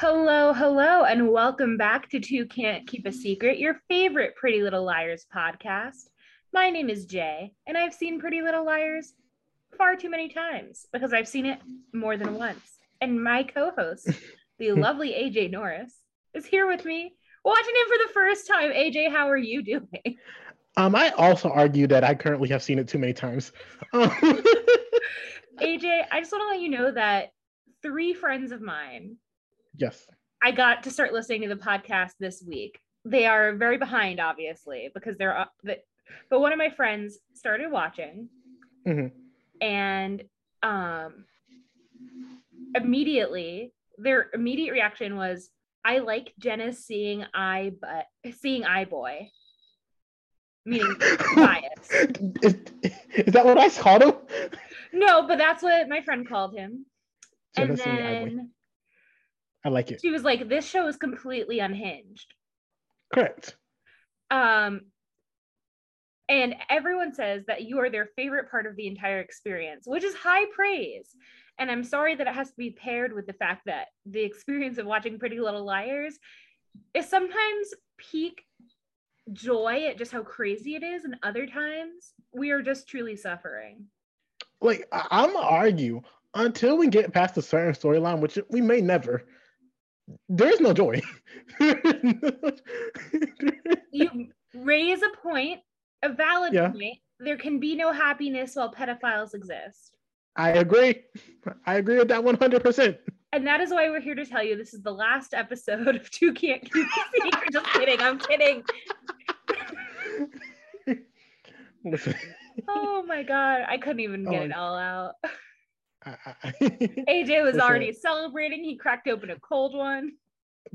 Hello, hello, and welcome back to Two Can't Keep a Secret, your favorite Pretty Little Liars podcast. My name is Jay, and I've seen Pretty Little Liars far too many times because I've seen it more than once. And my co host, the lovely AJ Norris, is here with me, watching him for the first time. AJ, how are you doing? Um, I also argue that I currently have seen it too many times. AJ, I just want to let you know that three friends of mine yes. I got to start listening to the podcast this week. They are very behind, obviously, because they're. But, but one of my friends started watching, Mhm. And um, immediately their immediate reaction was, "I like Jenna's seeing eye, but seeing eye boy." Meaning bias. is, is that what I called him? No, but that's what my friend called him. And Jenna boy. then I like it. she was like, "This show is completely unhinged." Correct. Um, and everyone says that you are their favorite part of the entire experience, which is high praise. And I'm sorry that it has to be paired with the fact that the experience of watching Pretty Little Liars is sometimes peak joy at just how crazy it is, and other times we are just truly suffering. Like I'm gonna argue until we get past a certain storyline, which we may never. There is no joy. You raise a point, a valid Yeah. point. There can be no happiness while pedophiles exist. I agree. I agree with that 100. percent And that is why we're here to tell you this is the last episode of Two Can't Keep a Secret. Just kidding. I'm kidding. Oh my God. I couldn't even oh, get Oh. it all out. I- I- AJ was already celebrating. He cracked open a cold one.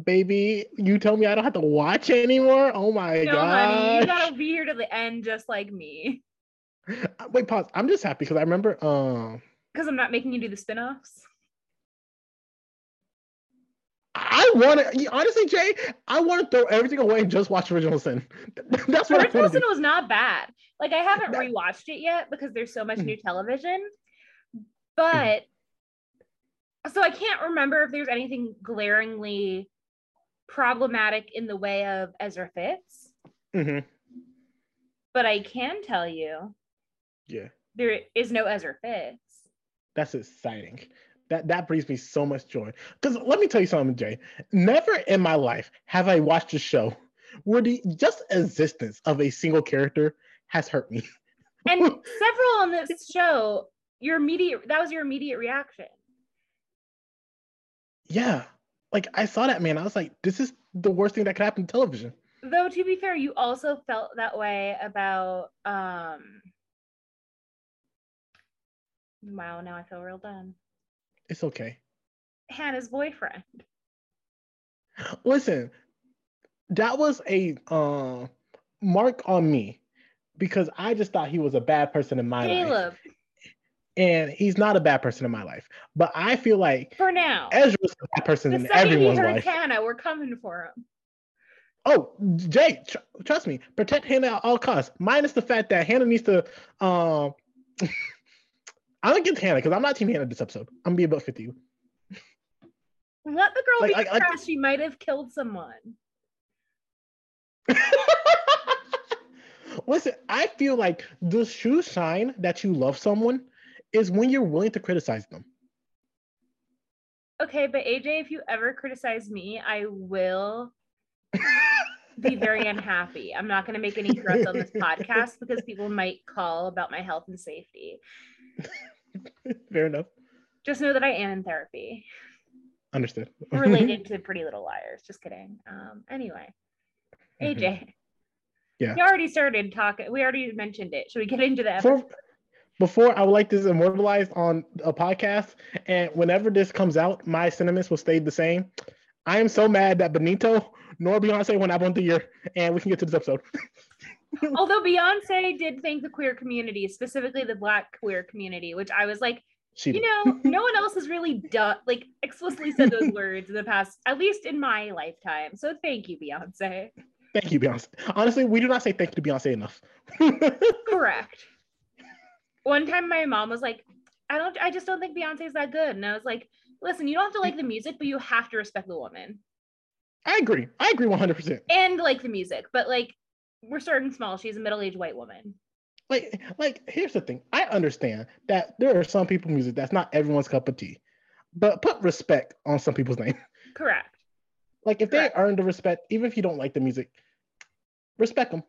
Baby, you tell me I don't have to watch anymore. Oh my no, honey, you god! gotta be here to the end just like me. Wait, pause. I'm just happy because I remember. Um, Because I'm not making you do the spin-offs. I want to honestly, Jay. I want to throw everything away and just watch Original Sin. That's what I Original Sin was not bad. Like I haven't That- rewatched it yet because there's so much Mhm. new television. But so I can't remember if there's anything glaringly problematic in the way of Ezra Fitz, hmm but I can tell you Yeah, there is no Ezra Fitz. that's exciting. That that brings me so much joy. Because let me tell you something, Jay. Never in my life have I watched a show where the just existence of a single character has hurt me. And several on this show, your immediate that was your immediate reaction. Yeah, like I saw that man. I was like, this is the worst thing that could happen to television. Though to be fair, you also felt that way about um Wow, now I feel real dumb. It's okay. Hannah's boyfriend. Listen, that was a uh, mark on me because I just thought he was a bad person in my life, Caleb, and he's not a bad person in my life. But I feel like for now. Ezra's a bad person in everyone's life. Hannah, we're coming for him. Oh, Jay, tr- trust me, protect Hannah at all costs. Minus the fact that Hannah needs to. Um, I'm to Hannah because I'm not team Hannah this episode. I'm gonna be about 50. Let the girl Like- be like- like- She might have killed someone. Listen, I feel like the true sign that you love someone is when you're willing to criticize them. Okay, but AJ, if you ever criticize me, I will be very unhappy. I'm not going to make any threats on this podcast because people might call about my health and safety. Fair enough. Just know that I am in therapy Understood. related to Pretty Little Liars. Just kidding. Um, anyway, AJ, Mm-hmm. Yeah. we already started talking. We already mentioned it. Should we get into the before, episode? Before I would like this immortalized on a podcast, and whenever this comes out, my sentiments will stay the same. I am so mad that Benito nor Beyonce went album of the year, and we can get to this episode. Although Beyonce did thank the queer community, specifically the black queer community, which I was like, She you know, no one else has really done like explicitly said those words in the past, at least in my lifetime. So thank you, Beyonce. Thank you, Beyonce. Honestly, we do not say thank you to Beyonce enough. Correct. One time my mom was like, I don't I just don't think Beyonce's that good. And I was like, listen, you don't have to like the music, but you have to respect the woman. I agree. I agree 100%. And like the music, but like we're starting small. She's a middle-aged white woman. Like, like here's the thing. I understand that there are some people music that's not everyone's cup of tea, but put respect on some people's name. Correct. Like if Correct. they earn the respect, even if you don't like the music, respect them.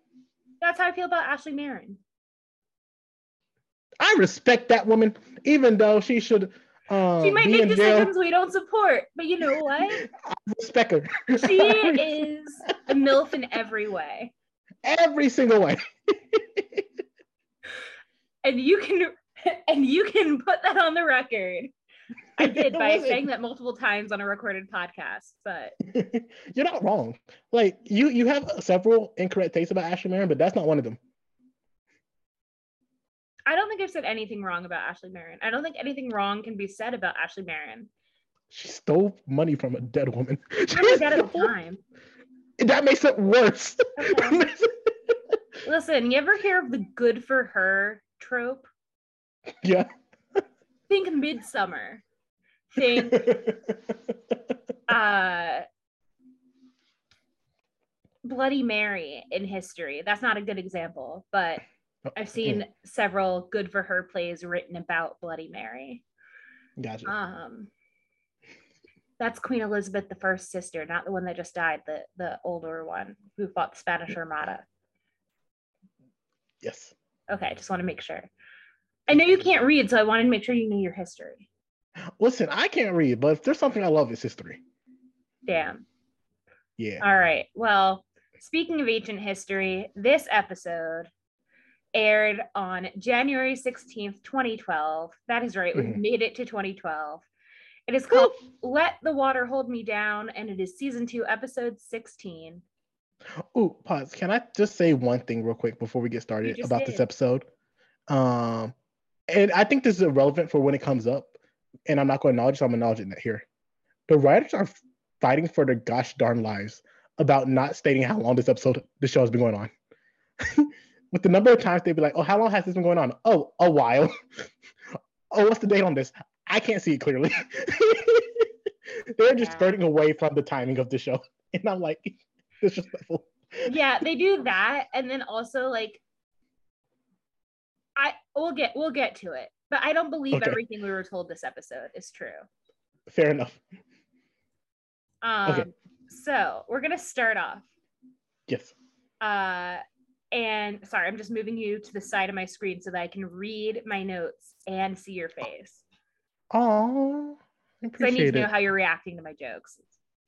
That's how I feel about Ashley Marin. I respect that woman, even though she should. Um, She might be make decisions we don't support, but you know what? I respect her. She is a MILF in every way. every single way. And you can and you can put that on the record. I did by saying that multiple times on a recorded podcast, but You're not wrong. Like you, you have several incorrect takes about Ashley Marin, but that's not one of them. I don't think I've said anything wrong about Ashley Marin. I don't think anything wrong can be said about Ashley Marin. She stole money from a dead woman. She was dead at the time. That makes it worse. Okay. makes it- Listen, you ever hear of the good for her trope? yeah. Think Midsommar. Think uh Bloody Mary in history. That's not a good example, but I've seen several good for her plays written about Bloody Mary. Gotcha. Um that's Queen Elizabeth the first sister, not the one that just died, the the older one who fought the Spanish Armada. yes. Okay, I just want to make sure. I know you can't read, so I wanted to make sure you knew your history. Listen, I can't read, but if there's something I love, it's history. Damn. Yeah. All right. Well, speaking of ancient history, this episode aired on January 16th, 2012. That is right. We Mhm. made it to 2012. It is called Let the Water Hold Me Down, and it is season two, episode 16. Ooh, pause. Can I just say one thing real quick before we get started about this episode? Um, and I think this is irrelevant for when it comes up, and I'm not going to acknowledge, so I'm acknowledging that here. The writers are fighting for their gosh darn lives about not stating how long this episode, the show has been going on. With the number of times they'd be like, "Oh, how long has this been going on?" Oh, a while. oh, what's the date on this? I can't see it clearly. They're just Yeah. skirting away from the timing of the show, and I'm like, disrespectful. Yeah, they do that. And then also like I we'll get we'll get to it. But I don't believe Okay. everything we were told this episode is true. Fair enough. Um so we're gonna start off. Yes. Uh and sorry, I'm just moving you to the side of my screen so that I can read my notes and see your face. Oh, I So I need to know it. how you're reacting to my jokes.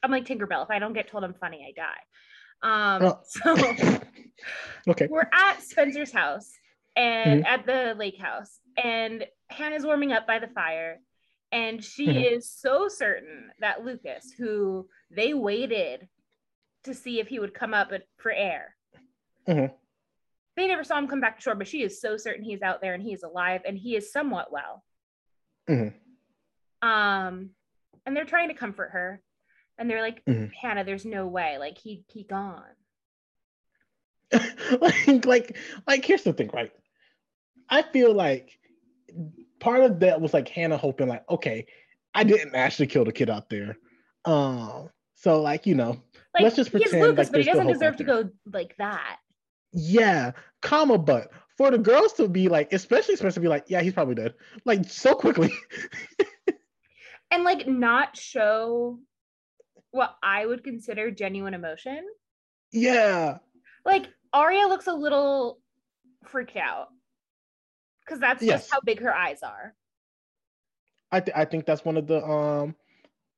I'm like Tinkerbell. If I don't get told I'm funny, I die. Um, Oh. so okay. we're at Spencer's house and Mm-hmm. at the lake house, and Hannah's warming up by the fire, and she Mhm. is so certain that Lucas, who they waited to see if he would come up for air, Mhm. They never saw him come back to shore, but she is so certain he's out there and he is alive and he is somewhat well. Mhm. Um, and they're trying to comfort her, and they're like, Mhm. Hannah, there's no way, like he he gone. like, like, like, here's the thing, right? I feel like part of that was like Hannah hoping, like, okay, I didn't actually kill the kid out there. Um, so like, you know, Like Let's just pretend he's Lucas, like but he doesn't deserve to go like that. Yeah, comma, but for the girls to be like, especially supposed to be like, yeah, he's probably dead, like so quickly. and like not show what I would consider genuine emotion. yeah, Like Aria looks a little freaked out because that's Yes. just how big her eyes are. I, th- I think that's one of the um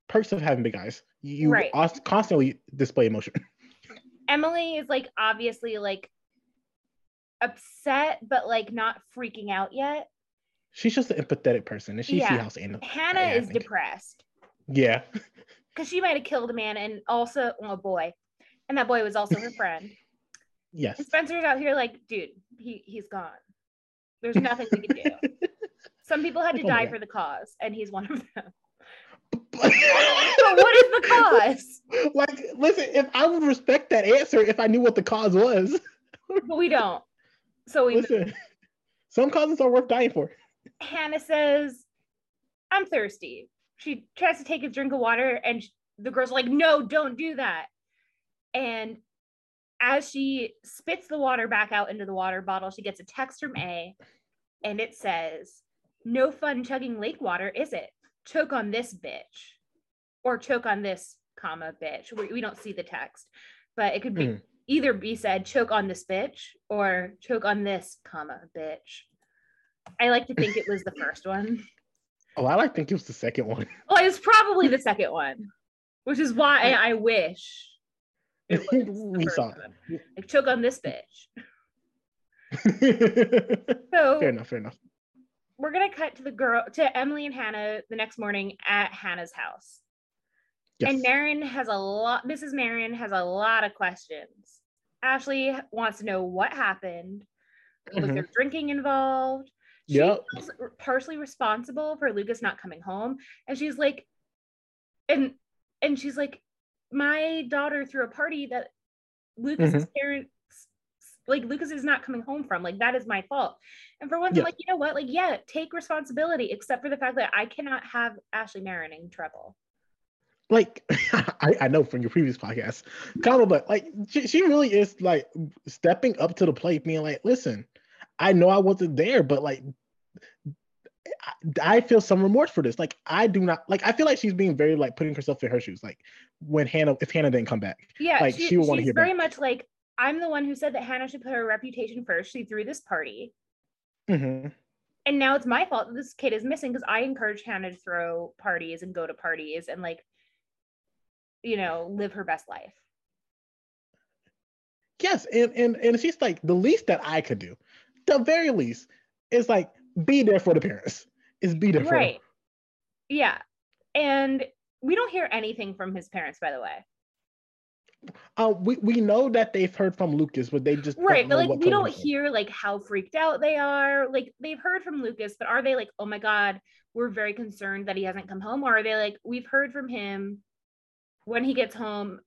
perks of having big eyes. You Right. constantly display emotion. Emily is like obviously like upset, but like not freaking out yet. She's just an empathetic person, and she see Yeah. how Anna. Hannah I is think. depressed Yeah, because she might have killed a man and also a boy, and that boy was also her friend. Yes. And Spencer's out here like, dude, he he's gone. There's nothing we can do. Some people had to Oh die for the cause, and he's one of them. But what is the cause? like, listen, if I would respect that answer if I knew what the cause was. But we don't. So we Listen, some causes are worth dying for. Hannah says, I'm thirsty. She tries to take a drink of water, and sh- the girl's like, No, don't do that. And as she spits the water back out into the water bottle, she gets a text from A, and it says, No fun chugging lake water, is it? Choke on this bitch. Or choke on this, comma, bitch. We, we don't see the text, but it could be Mhm. Either be said, choke on this bitch, or choke on this, comma, bitch. I like to think it was the first one. Oh, I like think it was the second one. Well, oh, it's probably the second one, which is why I, I wish it we saw one. Like choke on this bitch. So fair enough, fair enough. we're gonna cut to the girl to Emily and Hannah the next morning at Hannah's house. Yes. And Marin has a lot, Mrs. Marin has a lot of questions. Ashley wants to know what happened. Was Mhm. there drinking involved? She Yep. feels partially responsible for Lucas not coming home. And she's like, and and she's like, my daughter threw a party that Lucas's parents like Lucas is not coming home from. Like that is my fault. And for once, Yeah. I'm like, you know what? Like, yeah, take responsibility, except for the fact that I cannot have Ashley Marin in trouble. Like I, I know from your previous podcast, Kama, but like she, she really is like stepping up to the plate, being like, listen, I know I wasn't there, but like I, I feel some remorse for this. Like I do not like I feel like she's being very like putting herself in her shoes. Like when Hannah if Hannah didn't come back. Yeah, Like, she would wanna she's hear very back. much like I'm the one who said that Hannah should put her reputation first. She threw this party. Mhm. and now it's my fault that this kid is missing because I encouraged Hannah to throw parties and go to parties and like, you know, live her best life. Yes, and, and and she's like the least that I could do, the very least, is like be there for the parents. Is be there for them. Right. Yeah. And we don't hear anything from his parents, by the way. Uh, we we know that they've heard from Lucas, but they just Right. But like we don't hear like how freaked out they are. Like they've heard from Lucas, but are they like, oh my God, we're very concerned that he hasn't come home? Or are they like, we've heard from him when he gets home,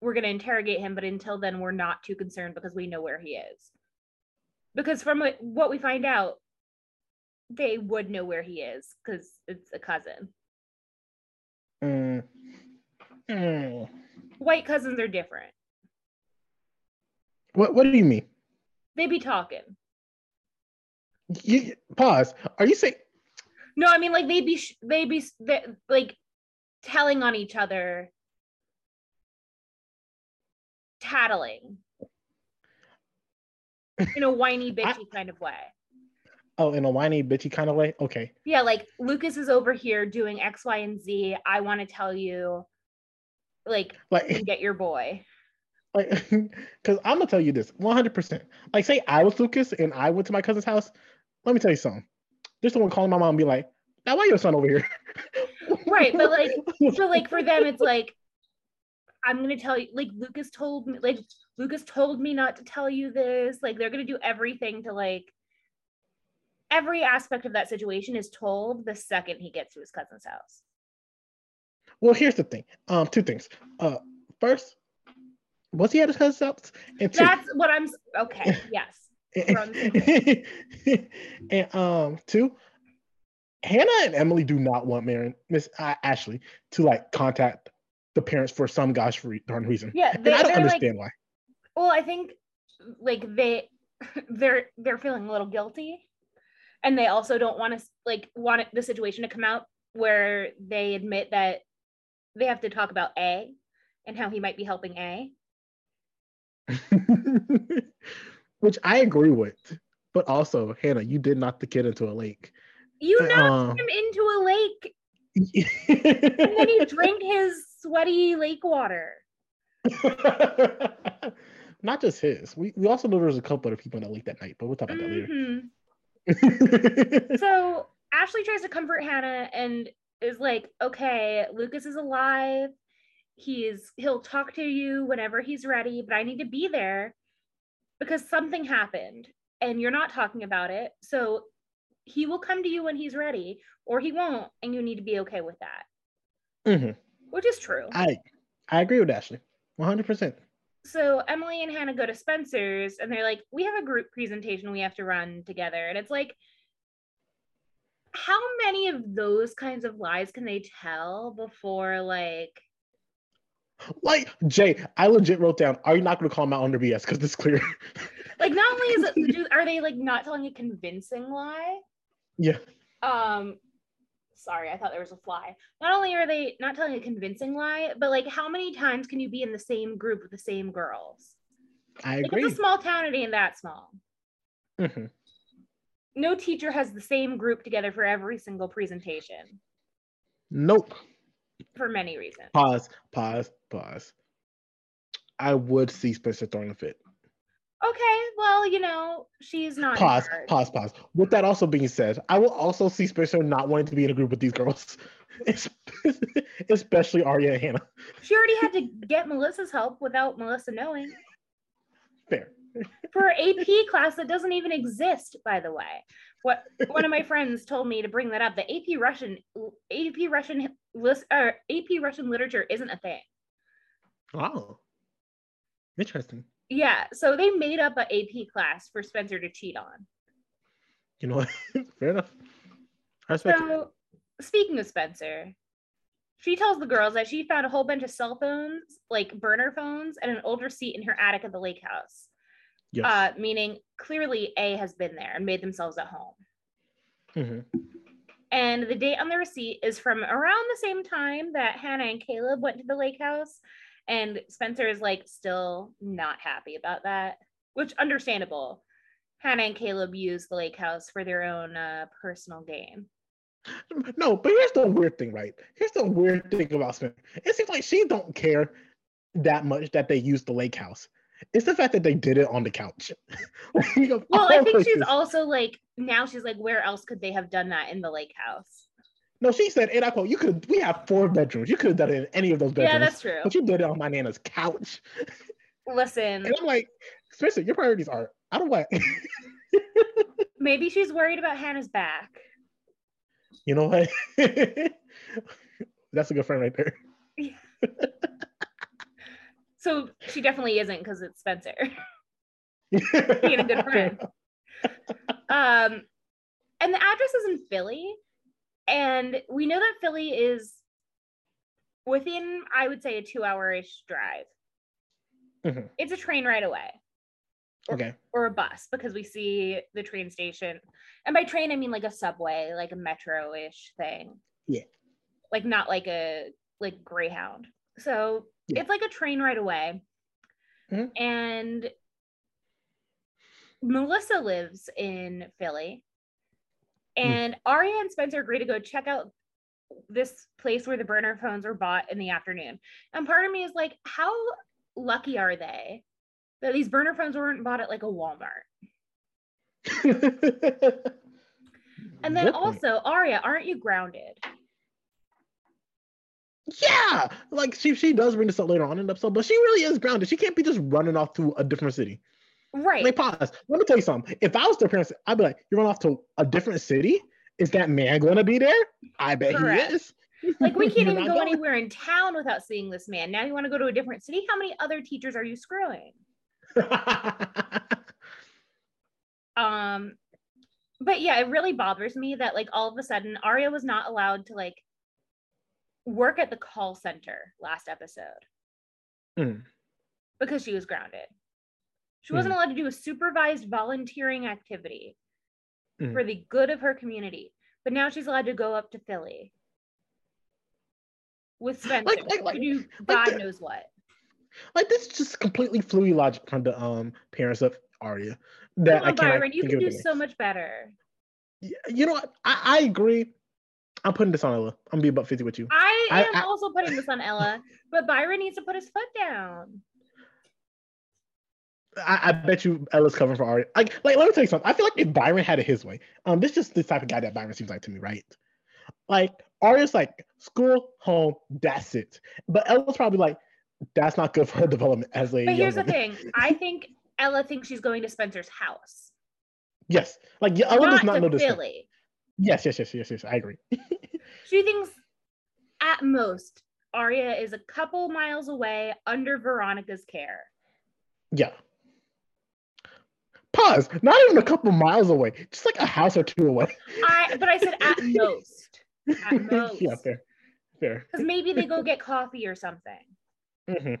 we're going to interrogate him, but until then, we're not too concerned because we know where he is. Because from what- we find out, they would know where he is because it's a cousin. Mm. Mm. White cousins are different. What what do you mean? They be talking. You, pause. Are you saying No, I mean like they be sh- they be they, like telling on each other, tattling in a whiny bitchy kind of way. oh in a whiny bitchy kind of way? Okay. Yeah, like Lucas is over here doing X, Y, and Z. I want to tell you, like, Like get your boy. like because I'm gonna tell you this 100. percent Like say I was Lucas and I went to my cousin's house. Let me tell you something. There's someone calling my mom and be like, "Now why your son over here?" Right, but like so like for them it's like i'm gonna tell you like lucas told me like lucas told me not to tell you this like they're gonna do everything to like every aspect of that situation is told the second he gets to his cousin's house Well, here's the thing. Um, two things. Uh, first, was he at his cousin's house? And two, that's what i'm okay yes we're on the and, and um, two, Hannah and Emily do not want Marin, Miss uh, Ashley, to like contact the parents for some gosh darn reason. yeah they, I don't they're like understand why. well i think like they they're they're feeling a little guilty and they also don't want to like want the situation to come out where they admit that they have to talk about a and how he might be helping a Which I agree with, but also Hannah, you did knock the kid into a lake. you knocked Uh, him into a lake and then he drank his sweaty lake water Not just his. We, we also know there was a couple other people in that lake that night, but we'll talk about that later. Mhm. so ashley tries to comfort hannah and is like okay lucas is alive he's he'll talk to you whenever he's ready but i need to be there because something happened and you're not talking about it. So he will come to you when he's ready or he won't and you need to be okay with that. Mhm. Which is true. I I agree with Ashley. 100%. so Emily and Hannah go to Spencer's and they're like, we have a group presentation we have to run together. And it's like, how many of those kinds of lies can they tell before like Like Jay, I legit wrote down, are you not gonna call him out under BS? Because it's clear. like not only is it do, are they like not telling a convincing lie? yeah. Um sorry, I thought there was a fly. Not only are they not telling a convincing lie, but like how many times can you be in the same group with the same girls? I Like agree. it's a small town, it ain't that small. Mhm. no teacher has the same group together for every single presentation Nope. for many reasons. Pause, pause, pause. I would see Spencer throwing a fit. Okay, well, you know, she's not. Pause, pause, pause. With that also being said, I will also see Spencer not wanting to be in a group with these girls, especially Aria and Hannah. She already had to get Melissa's help without Melissa knowing. Fair. For AP class that doesn't even exist, by the way. What one of my friends told me to bring that up. The AP Russian, AP Russian list, or AP Russian literature isn't a thing. Wow. Interesting. Yeah, so they made up a AP class for Spencer to cheat on. You know what? Fair enough. I respect it. So, speaking of Spencer, she tells the girls that she found a whole bunch of cell phones, like burner phones, and an old receipt in her attic at the lake house. Yes. Uh, meaning clearly A has been there and made themselves at home. Mm-hmm. And the date on the receipt is from around the same time that Hannah and Caleb went to the lake house. And Spencer is like still not happy about that, which understandable. Hannah and Caleb use the lake house for their own uh, personal gain. No, but here's the weird thing, right? Here's the weird thing about Smith. It seems like she don't care that much that they used the lake house. It's the fact that they did it on the couch. Well, I think she's also like now she's like, where else could they have done that in the lake house? No, she said, and I quote, you could we have four bedrooms. You could have done it in any of those bedrooms. Yeah, that's true. But you did it on my nana's couch. Listen, And I'm like, Spencer, your priorities are out of whack. maybe she's worried about Hannah's back. you know what? that's a good friend right there. So she definitely isn't because it's Spencer. Being a good friend. Um, and the address is in Philly, and we know that Philly is within, I would say, a two-hour-ish drive. Mhm. It's a train right away, Okay. or a bus, because we see the train station. And by train, I mean like a subway, like a metro-ish thing. Yeah. Like not like a like Greyhound. So Yeah. it's like a train right away. Mhm. And Melissa lives in Philly. Mm. And Aria and Spencer agree to go check out this place where the burner phones were bought in the afternoon. And part of me is like, how lucky are they that these burner phones weren't bought at like a Walmart? And then also, Aria, aren't you grounded? Yeah, like she she does bring this up later on in the episode, but she really is grounded. She can't be just running off to a different city. Right. Like pause. Let me tell you something. If I was their parents, I'd be like, "You're running off to a different city? Is that man going to be there? I bet Correct. he is." Like we can't even go going. anywhere in town without seeing this man. Now you want to go to a different city? How many other teachers are you screwing? Um, but yeah, it really bothers me that like all of a sudden Aria was not allowed to like work at the call center last episode Mm. because she was grounded. She wasn't allowed to do a supervised volunteering activity Mm. for the good of her community. But now she's allowed to go up to Philly with Spencer like- like- to do God the- knows what. like this is just completely fluey logic from the um parents of Aria. That Come I on, Byron, you can do so much better. You know what? I, I agree. I'm putting this on Ella. I'm gonna be about 50 with you. I I- am I- also putting this on Ella, but Byron needs to put his foot down. I, I bet you Ella's covering for Aria. Like, like, let me tell you something. I feel like if Byron had it his way, um, this is just the type of guy that Byron seems like to me, right? Like, Aria's like school, home, that's it. But Ella's probably like, that's not good for her development as a. But here's the thing I think Ella thinks she's going to Spencer's house. Yes. Like Ella not does not know this. Philly. Yes, yes, yes, yes, yes. I agree. She thinks at most Aria is a couple miles away under Veronica's care. yeah. Pause. Not even a couple miles away. Just like a house or two away. I but I said at most. At most. yeah, fair. Fair. Because maybe they go get coffee or something. Mm-hmm.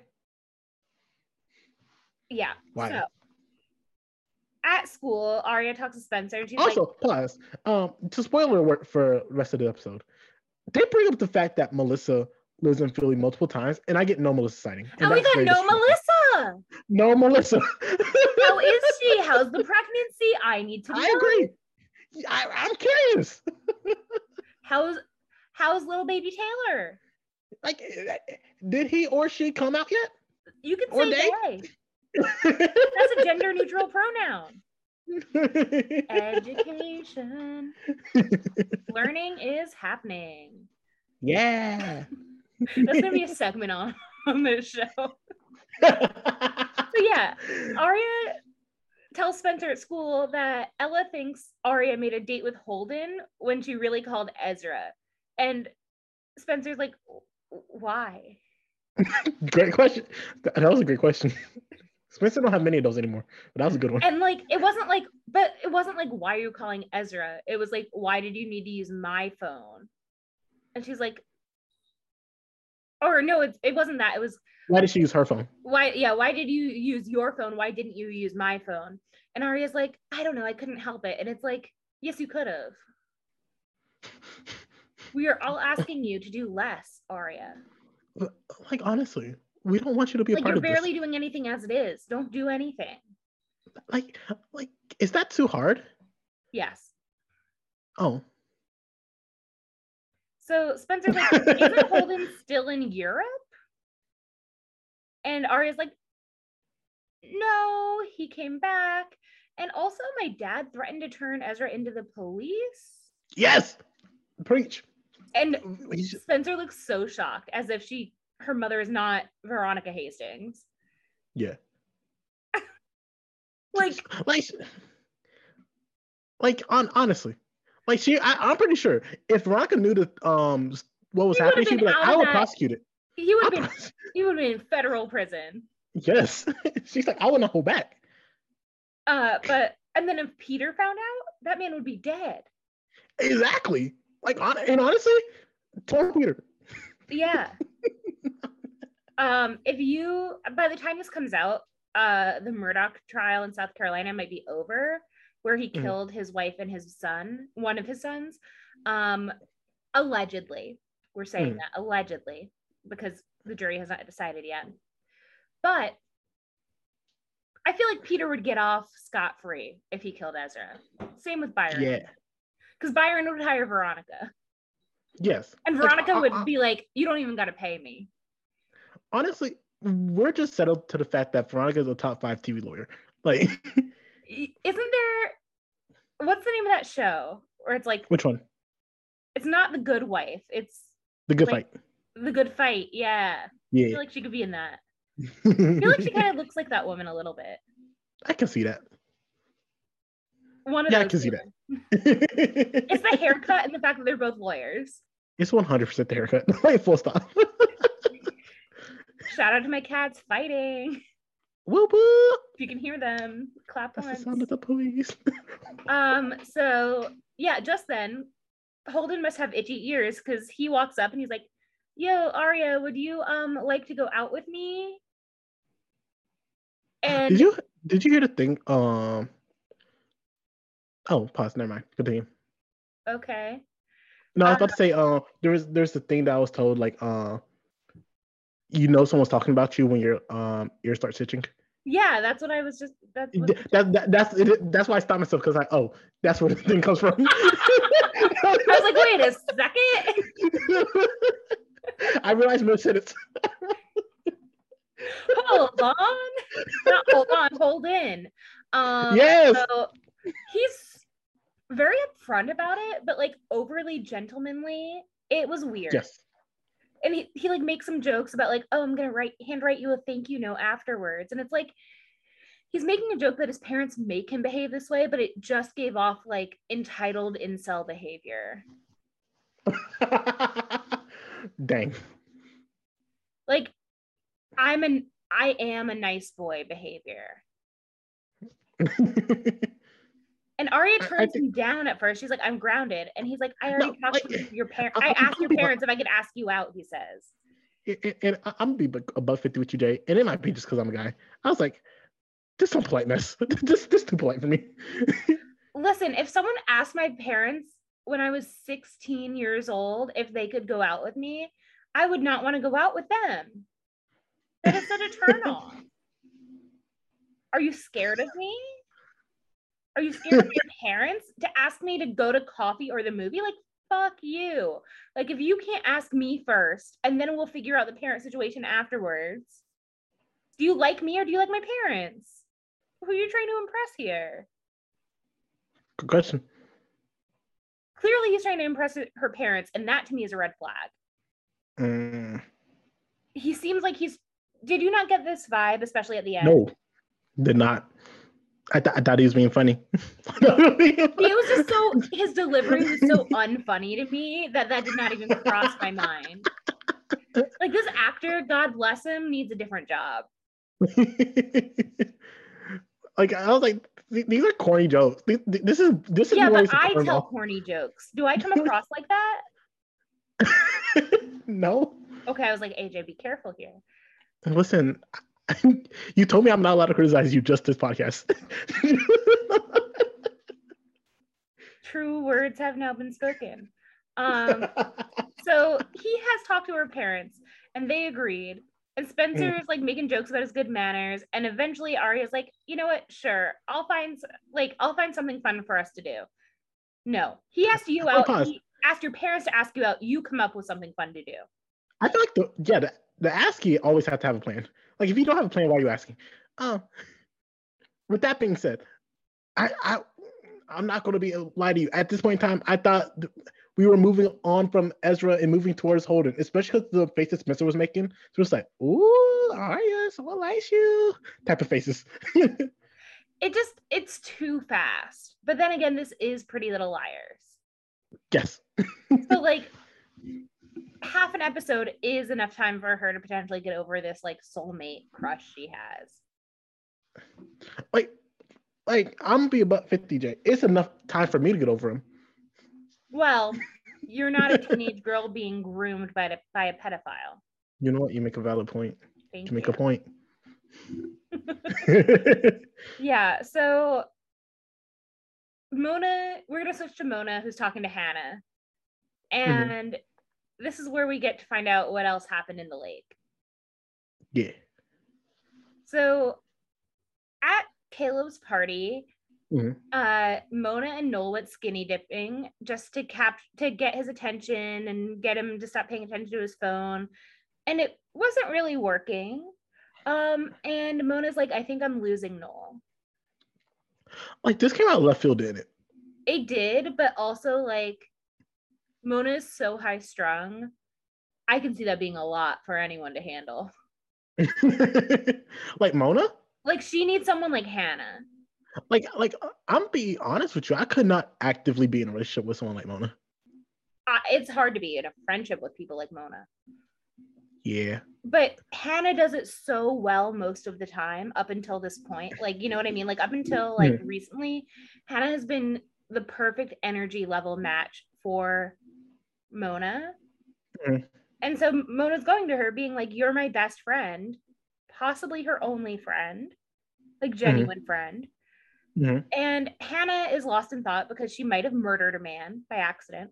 Yeah. Why? So at school, Aria talks to Spencer and she's Also, pause. Um, to spoiler alert for the rest of the episode, they bring up the fact that Melissa lives in Philly multiple times, and I get no Melissa sighting. like, and Oh god, very no distracting. Melissa. No Melissa. How is she? How's the pregnancy? I need to know. I agree. I, I'm curious. How's how's little baby Taylor? Like, did he or she come out yet? You can Or say they? they. That's a gender neutral pronoun. Education. Learning is happening. yeah. That's gonna be a segment on, on this show. So yeah, Aria tells Spencer at school that Ella thinks Aria made a date with Holden when she really called Ezra. And Spencer's like, why? great question. That was a great question. Spencer don't have many of those anymore, but that was a good one. And like it wasn't like, but it wasn't like, why are you calling Ezra? It was like, why did you need to use my phone? And she's like, or no, it, it wasn't that. It was Why did she use her phone? why yeah why did you use your phone? Why didn't you use my phone? And aria's like i don't know i couldn't help it. And it's like yes you could have. We are all asking you to do less aria. Like honestly, we don't want you to be a like part you're barely doing anything as it is. Don't do anything. Like, like, is that too hard? yes. Oh, so spencer's like isn't holden still in europe? And aria's like no he came back. And also my dad threatened to turn ezra into the police. Yes, preach. and Spencer looks so shocked, as if she her mother is not Veronica Hastings. Yeah, Like, like, like on honestly, like she, I, I'm pretty sure if Veronica knew that um what was He happening, she'd be like, I that- prosecute it. he would have been he would have been in federal prison. yes, she's like, I would not hold back. Uh, but and then if Peter found out, that man would be dead. Exactly. Like on and honestly, Tom Peter. Yeah. um, if you by the time this comes out, uh the Murdaugh trial in South Carolina might be over, where he Mhm. killed his wife and his son, one of his sons. Um, allegedly. We're saying Mhm. that allegedly because the jury has not decided yet. But I feel like Peter would get off scot free if he killed Ezra. Same with Byron. Yeah. Because Byron would hire Veronica. Yes. And Veronica uh, would uh, be like, you don't even got to pay me. honestly, we're just settled to the fact that Veronica is a top five TV lawyer. Like, Isn't there, what's the name of that show? Where it's like, which one? it's not The Good Wife, it's The Good Like- Fight. The Good Fight. Yeah. I Yeah. feel like she could be in that. I feel like she kind of looks like that woman a little bit. I can see that. One of Yeah, I can see women. it's It's the haircut and the fact that they're both lawyers. It's 100% the haircut. like, full stop. Shout out to my cats fighting. Whoop whoop. If you can hear them, clap That's the sound of the police. Um, so yeah, just then, Holden must have itchy ears because he walks up and he's like, Yo, Aria, would you um like to go out with me? And did you did you hear the thing? Um. Oh, pause. Never mind. Continue. okay. No, I was Uh, about to say. Uh, there was there's the thing that I was told like uh, you know someone's talking about you when your um ears start itching. Yeah, that's what I was just that's That, that that's it, that's why I stopped myself because I oh that's where the thing comes from. I was like, wait a second. I realized mid sentence. Hold on. Not hold on, hold in. Um Yes. so he's very upfront about it, but like overly gentlemanly. It was weird. Yes. And he, he like makes some jokes about like oh i'm gonna write handwrite you a thank you note afterwards and it's like he's making a joke that his parents make him behave this way, but it just gave off like entitled incel behavior. Dang. Like I'm an I am a nice boy behavior. And Aria turns him down at first. She's like, "I'm grounded," and he's like, "I already no, talked to your parents. I asked your parents if I could ask you out." He says. And, and I'm gonna be above fifty with you, Jay, and it might be just because I'm a guy. I was like, "This some politeness. this this too polite for me." Listen, if someone asked my parents when I was 16 years old if they could go out with me, I would not want to go out with them. That is such a turn on. Are you scared of me? Are you scared of your parents to ask me to go to coffee or the movie? Like, fuck you. Like, if you can't ask me first and then we'll figure out the parent situation afterwards, do you like me or do you like my parents? Who are you trying to impress here? Good question. Clearly, he's trying to impress her parents, and that to me is a red flag. Mm. He seems like he's. Did you not get this vibe, especially at the end? No, did not. I, th- I thought he was being funny. he was just so his delivery was so unfunny to me that that did not even cross my mind. Like this actor, God bless him, needs a different job. like I was like, these are corny jokes. This is this is yeah, but I tell corny jokes. Do I come across like that? no. Okay, I was like, AJ, be careful here. Listen, you told me I'm not allowed to criticize you just this podcast. True words have now been spoken. Um, so he has talked to her parents and they agreed. And Spencer is like making jokes about his good manners. And eventually Aria's like, you know what? Sure. I'll find like I'll find something fun for us to do. No. He asked you out. He asked your parents to ask you out. You come up with something fun to do. I feel like the yeah, the, the ASCII always have to have a plan. Like if you don't have a plan, why are you asking? Um, with that being said, I, I I'm not going to be a lie to you. At this point in time, I thought we were moving on from Ezra and moving towards Holden, especially because the faces Spencer was making. So it's like, ooh, Aria, someone likes you, type of faces. it just it's too fast. But then again, this is Pretty Little Liars. Yes. so like half an episode is enough time for her to potentially get over this like soulmate crush she has. Like, like I'm gonna be about 50, J. It's enough time for me to get over him. Well, you're not a teenage girl being groomed by, the, by a pedophile. You know what? You make a valid point. Thank you, you make a point. yeah. So Mona, we're gonna switch to Mona, who's talking to Hannah, mm-hmm. and mm-hmm this is where we get to find out what else happened in the lake. Yeah. So at Caleb's party, mm-hmm. uh, Mona and Noel went skinny dipping just to cap to get his attention and get him to stop paying attention to his phone. And it wasn't really working. Um, and Mona's like, I think I'm losing Noel. Like this came out left field, didn't it? It did, but also like Mona is so high strung. I can see that being a lot for anyone to handle. like Mona? Like she needs someone like Hannah. Like, like I'm be honest with you, I could not actively be in a relationship with someone like Mona. Uh, it's hard to be in a friendship with people like Mona. Yeah. But Hannah does it so well most of the time up until this point. Like, you know what I mean? Like up until like recently, Hannah has been the perfect energy level match for Mona. Mm. And so Mona's going to her being like, You're my best friend, possibly her only friend, like mm-hmm. genuine mm-hmm. friend. Mm-hmm. And Hannah is lost in thought because she might have murdered a man by accident.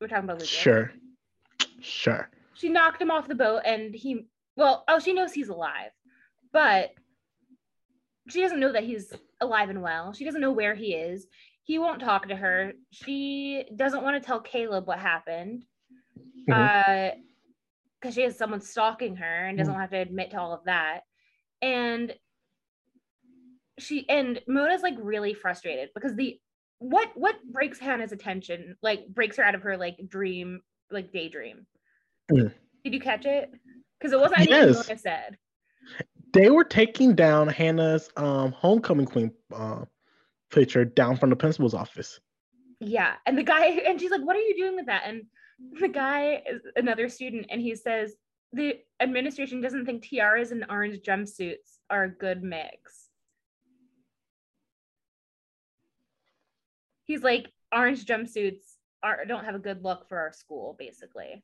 We're talking about Lucas. Sure. Sure. She knocked him off the boat and he, well, oh, she knows he's alive, but she doesn't know that he's alive and well. She doesn't know where he is he won't talk to her. She doesn't want to tell Caleb what happened. Mm-hmm. Uh because she has someone stalking her and doesn't mm-hmm. have to admit to all of that. And she and Mona's like really frustrated because the what what breaks Hannah's attention, like breaks her out of her like dream, like daydream. Mm. Did you catch it? Because it wasn't anything yes. Mona said. They were taking down Hannah's um, homecoming queen uh, picture down from the principal's office. Yeah. And the guy, and she's like, What are you doing with that? And the guy is another student, and he says, The administration doesn't think tiaras and orange jumpsuits are a good mix. He's like, Orange jumpsuits are don't have a good look for our school, basically.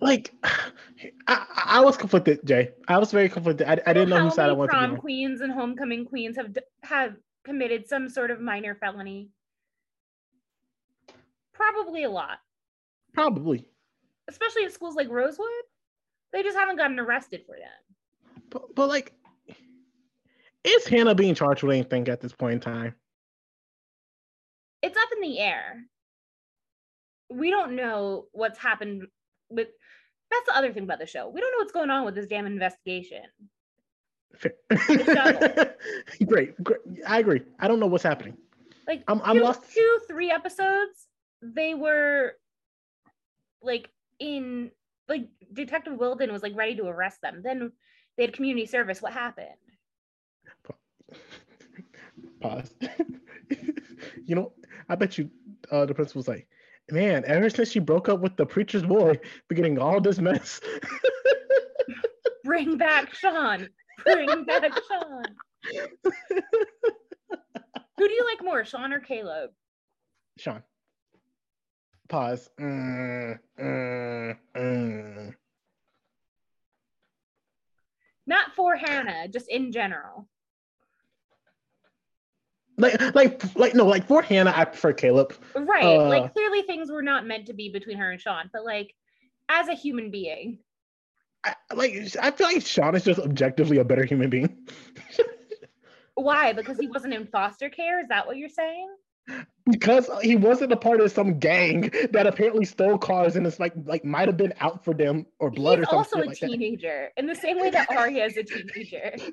Like, I, I was conflicted, Jay. I was very conflicted. I, I didn't know How whose side I wanted to be prom queens and homecoming queens have have committed some sort of minor felony? Probably a lot, Probably. especially at schools like Rosewood. They just haven't gotten arrested for that. But, but like, is Hannah being charged with anything at this point in time? It's up in the air. We don't know what's happened with. That's the other thing about the show. We don't know what's going on with this damn investigation. Fair. great, great. I agree. I don't know what's happening. Like I'm- I'm two, lost. two, three episodes, they were like in like Detective Wilden was like ready to arrest them. Then they had community service. What happened? Pause. you know, I bet you uh, the principal's like, man, ever since she broke up with the preacher's boy, we're getting all this mess. Bring back Sean. Bring back Sean. Who do you like more, Sean or Caleb? Sean. Pause. Mm, mm, mm. Not for Hannah, just in general. Like, like, like, no, like for Hannah, I prefer Caleb. Right. Uh, like clearly things were not meant to be between her and Sean, but like as a human being. I, like, I feel like Sean is just objectively a better human being. Why? Because he wasn't in foster care? Is that what you're saying? because he wasn't a part of some gang that apparently stole cars and it's like like might have been out for them or blood He's or also something a like that. teenager, in the same way that Aria is a teenager.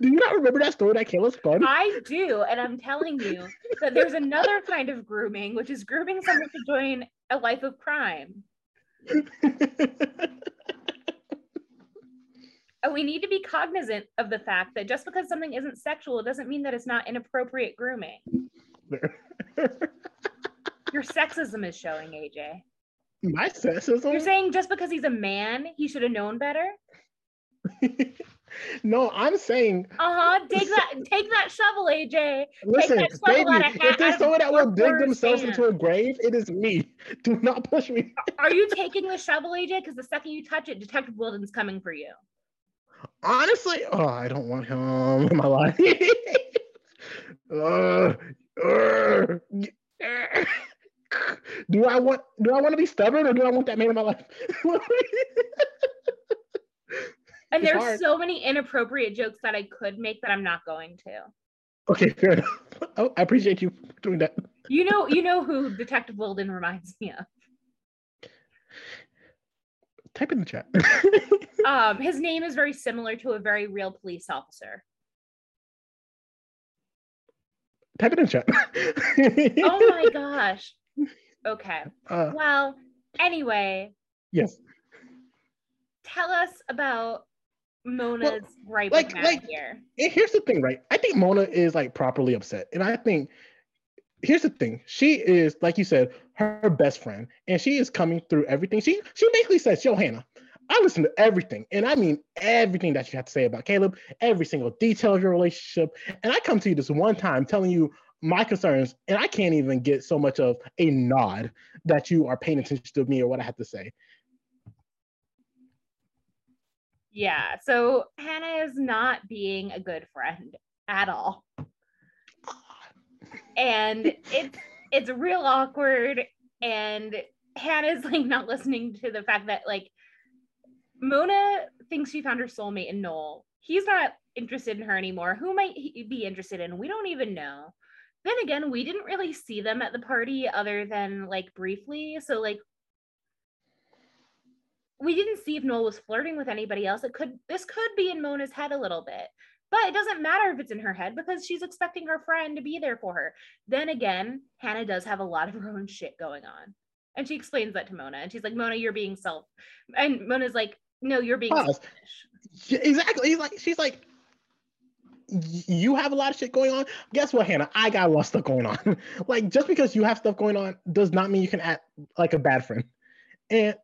Do you not remember that story that Caleb spun? I do, and I'm telling you that there's another kind of grooming, which is grooming someone to join a life of crime. And oh, we need to be cognizant of the fact that just because something isn't sexual it doesn't mean that it's not inappropriate grooming. Your sexism is showing, AJ. My sexism? You're saying just because he's a man, he should have known better? no, I'm saying Uh-huh. Take that take that shovel, AJ. listen, that baby, out of if there's someone that will dig themselves into a grave, it is me. Do not push me. Are you taking the shovel, AJ? Because the second you touch it, Detective Wilden's coming for you. Honestly, oh, I don't want him in my life. uh, uh, do I want do I want to be stubborn or do I want that man in my life? And there's hard. so many inappropriate jokes that I could make that I'm not going to. okay, fair enough. Oh, I appreciate you doing that. You know, you know who Detective Wilden reminds me of. Type in the chat. Um, his name is very similar to a very real police officer. Type it in the chat. Oh my gosh. Okay. Uh, Well, anyway, yes. tell us about Mona's right like- like- here. And here's the thing, right? I think Mona is like properly upset. And I think here's the thing. She is, like you said, her best friend. And she is coming through everything. She she basically says, Yo, Hannah, I listen to everything. And I mean everything that you have to say about Caleb, every single detail of your relationship. And I come to you this one time telling you my concerns, and I can't even get so much of a nod that you are paying attention to me or what I have to say. Yeah. So Hannah is not being a good friend at all. And it's it's real awkward. And Hannah's like not listening to the fact that like Mona thinks she found her soulmate in Noel. He's not interested in her anymore. Who might he be interested in? We don't even know. Then again, we didn't really see them at the party other than like briefly. So like we didn't see if Noel was flirting with anybody else. It could this could be in Mona's head a little bit. But it doesn't matter if it's in her head because she's expecting her friend to be there for her. Then again, Hannah does have a lot of her own shit going on. And she explains that to Mona. And she's like, Mona, you're being self. And Mona's like, No, you're being selfish. Exactly. He's like, she's like, you have a lot of shit going on. Guess what, Hannah? I got a lot of stuff going on. like, just because you have stuff going on does not mean you can act like a bad friend. And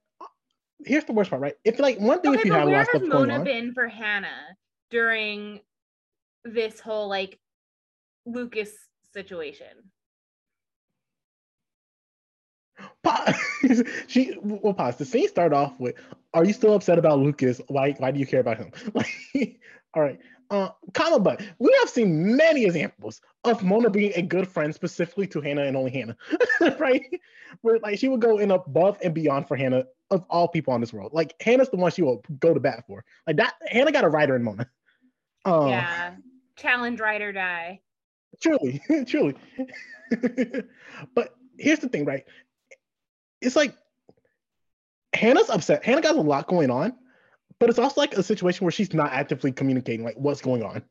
here's the worst part, right? If like one thing, Okay, if you have a lot of has stuff going Mona on, been for Hannah during this whole like Lucas situation? pause. she well, pause. The scene start off with, "Are you still upset about Lucas? Why? Why do you care about him?" Like, all right. Uh, comma, but we have seen many examples of Mona being a good friend specifically to Hannah and only Hannah, right? Where like she would go in above and beyond for Hannah of all people on this world. Like Hannah's the one she will go to bat for. Like that, Hannah got a writer in Mona. Uh, yeah. Challenge ride or die. truly, truly. but here's the thing, right? It's like Hannah's upset. Hannah got a lot going on, but it's also like a situation where she's not actively communicating like what's going on.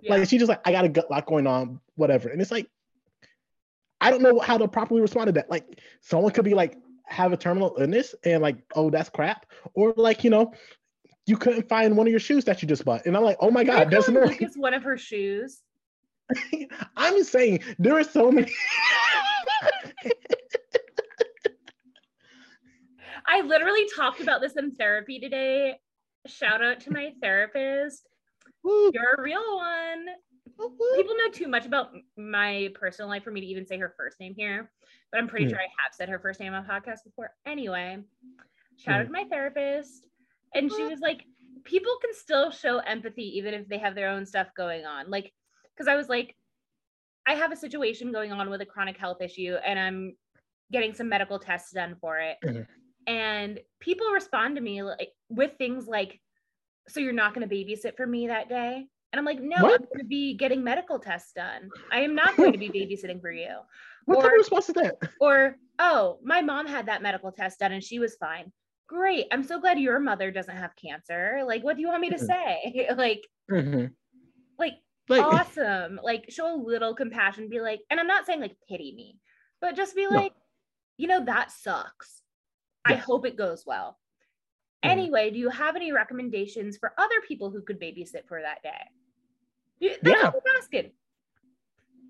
Yeah. Like she's just like, I got a gut- lot going on, whatever. And it's like, I don't know how to properly respond to that. Like someone could be like have a terminal illness and like, oh, that's crap. Or like, you know, you couldn't find one of your shoes that you just bought. And I'm like, oh my God, that's annoying. Lucas one of her shoes. I'm just saying there are so many. I literally talked about this in therapy today. Shout out to my therapist. Woo, You're a real one. woo. People know too much about my personal life for me to even say her first name here, but I'm pretty Mhm. sure I have said her first name on podcast before. Anyway, shout out to my therapist. And she was like, people can still show empathy even if they have their own stuff going on. Like, because I was like, I have a situation going on with a chronic health issue and I'm getting some medical tests done for it. And people respond to me like with things like, so you're not going to babysit for me that day? And I'm like, no, What? I'm going to be getting medical tests done. I am not going to be babysitting for you. What Or- of response is that? Or, oh, my mom had that medical test done and she was fine. Great. I'm so glad your mother doesn't have cancer. Like, what do you want me to Mhm. say? like, Mhm. like, Like, awesome. Like, show a little compassion. Be like, and I'm not saying like pity me, but just be No. like, you know, that sucks. I hope it goes well. Mhm. Anyway, do you have any recommendations for other people who could babysit for that day? That's Yeah. what I'm asking.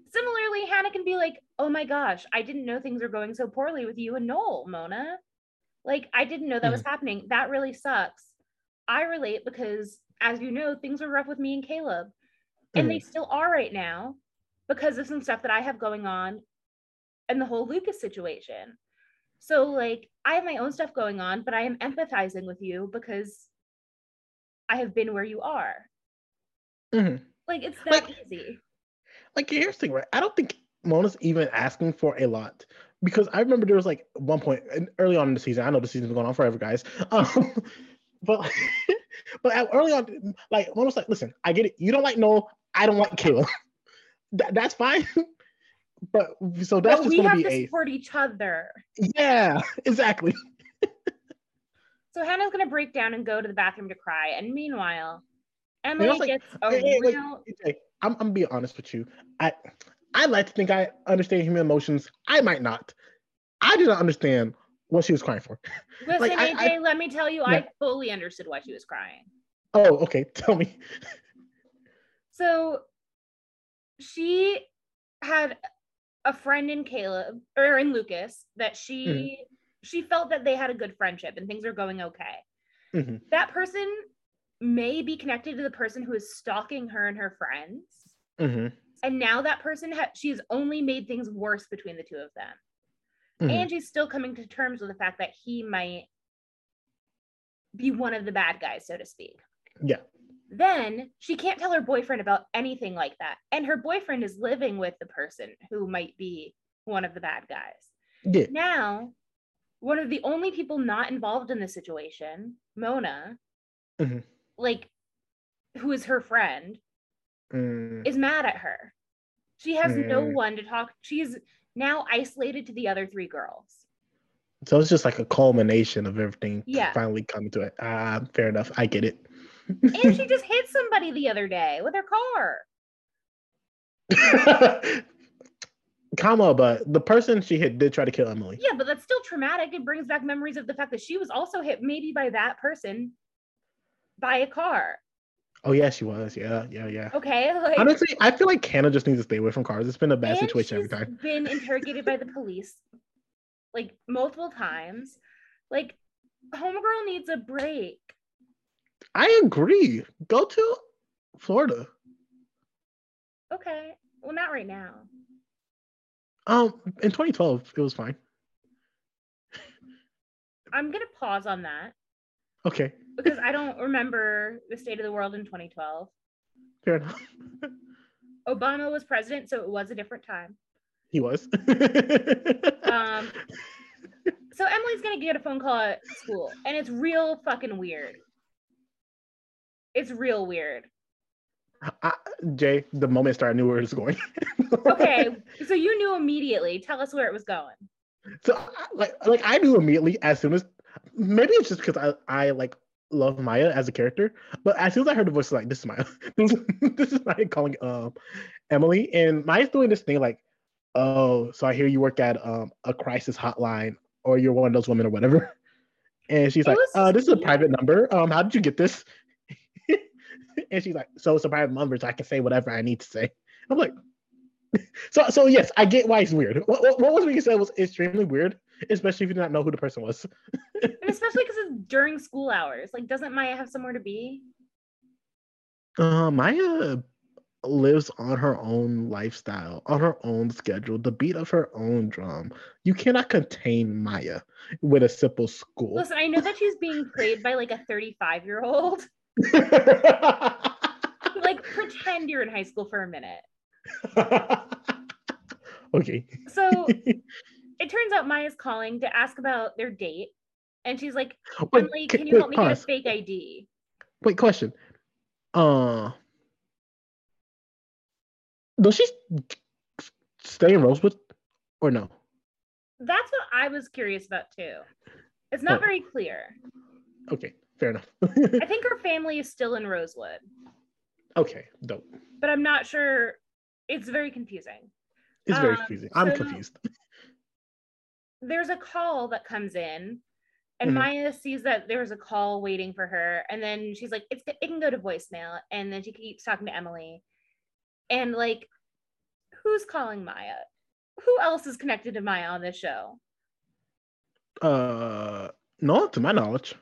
Similarly, Hannah can be like, oh my gosh, I didn't know things were going so poorly with you and Noel, Mona. Like, I didn't know that was happening. That really sucks. I relate because, as you know, things were rough with me and Caleb. And they still are right now because of some stuff that I have going on and the whole Lucas situation. So, like, I have my own stuff going on, but I am empathizing with you because I have been where you are. Mhm. Like, it's that Like- easy. like here's the thing, right? I don't think Mona's even asking for a lot because I remember there was like one point early on in the season. I know the season's been going on forever, guys. Um, but but early on, like Mona's like, listen, I get it. You don't like Noel. I don't like Caleb. that, that's fine. But so that's But just we have to a support each other. yeah, exactly. So Hannah's gonna break down and go to the bathroom to cry. And meanwhile, Emily also, like, gets a hey, real I'm I'm being honest with you. I I like to think I understand human emotions. I might not. I did not understand what she was crying for. listen, I- AJ, I- let me tell you, Yeah. I fully understood why she was crying. Oh, okay. Tell me. So she had a friend in Caleb or in Lucas that she Mm-hmm. she felt that they had a good friendship and things are going okay. Mhm. That person may be connected to the person who is stalking her and her friends. hmm And now that person ha- she's only made things worse between the two of them. Mhm. And she's still coming to terms with the fact that he might be one of the bad guys, so to speak. Yeah. Then she can't tell her boyfriend about anything like that. And her boyfriend is living with the person who might be one of the bad guys. Yeah. Now, one of the only people not involved in the situation, Mona, Mhm. like who is her friend, Mm, is mad at her. She has no Mm. one to talk. She's now isolated to the other three girls. So it's just like a culmination of everything Yeah. finally coming to it. Ah, fair enough. I get it. And she just hit somebody the other day with her car. Comma, but the person she hit did try to kill Emily. Yeah, but that's still traumatic. It brings back memories of the fact that she was also hit maybe by that person by a car. Oh yeah, she was. Yeah, yeah, yeah. Okay. Like, Honestly, I feel like Hannah just needs to stay away from cars. It's been a bad situation every she's time. Been interrogated by the police like multiple times. Like, homegirl needs a break. I agree. Go to Florida. Okay. Well, not right now. Um, in 2012, it was fine. I'm gonna pause on that Okay, because I don't remember the state of the world in 2012. fair enough. Obama was president, so it was a different time. he was. Um, so Emily's gonna get a phone call at school, and it's real fucking weird. It's real weird. I, Jay, the moment started, I knew where it was going. Okay, so you knew immediately. Tell us where it was going. So like like I knew immediately as soon as maybe it's just because I I like love Maya as a character, but as soon as I heard the voice, like this is Maya, this, this is Maya calling um Emily, and Maya's doing this thing like, oh, so I hear you work at um a crisis hotline, or you're one of those women or whatever, and she's It like, was uh, this is a private number. Um, how did you get this? and she's like, so it's a private number, so I can say whatever I need to say. I'm like. So, so yes, I get why it's weird. What, what, what was being said was extremely weird, especially if you did not know who the person was. And especially because it's during school hours. Like, doesn't Maya have somewhere to be? Uh, Maya lives on her own lifestyle, on her own schedule, the beat of her own drum. You cannot contain Maya with a simple school. Listen, I know that she's being played by like a 35 year old. Like, pretend you're in high school for a minute. okay. So it turns out Maya's calling to ask about their date. And she's like, Emily, ca- can you wait, help me get a fake ID? Wait, question. Uh, does she stay in Rosewood or no? That's what I was curious about too. It's not Oh. very clear. Okay, fair enough. I think her family is still in Rosewood, okay, dope. but I'm not sure. It's very confusing. It's very Um, confusing. I'm so- confused. There's a call that comes in, and Mhm. Maya sees that there's a call waiting for her, and then she's like, "It's it can go to voicemail," and then she keeps talking to Emily, and like, who's calling Maya? Who else is connected to Maya on this show? Uh, no, to my knowledge.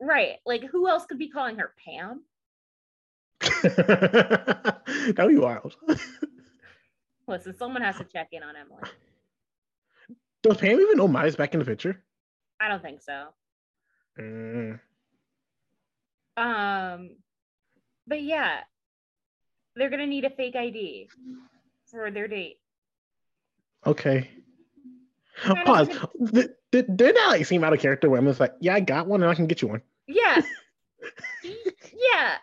Right, like who else could be calling her? Pam? that would be wild. Listen, someone has to check in on Emily. Does Pam even know Maya's back in the picture? I don't think so. Mm, Um, but yeah, they're gonna need a fake ID for their date. okay. Pause. Did, did, did that like seem out of character where I'm just like, yeah, I got one and I can get you one. Yeah, yeah.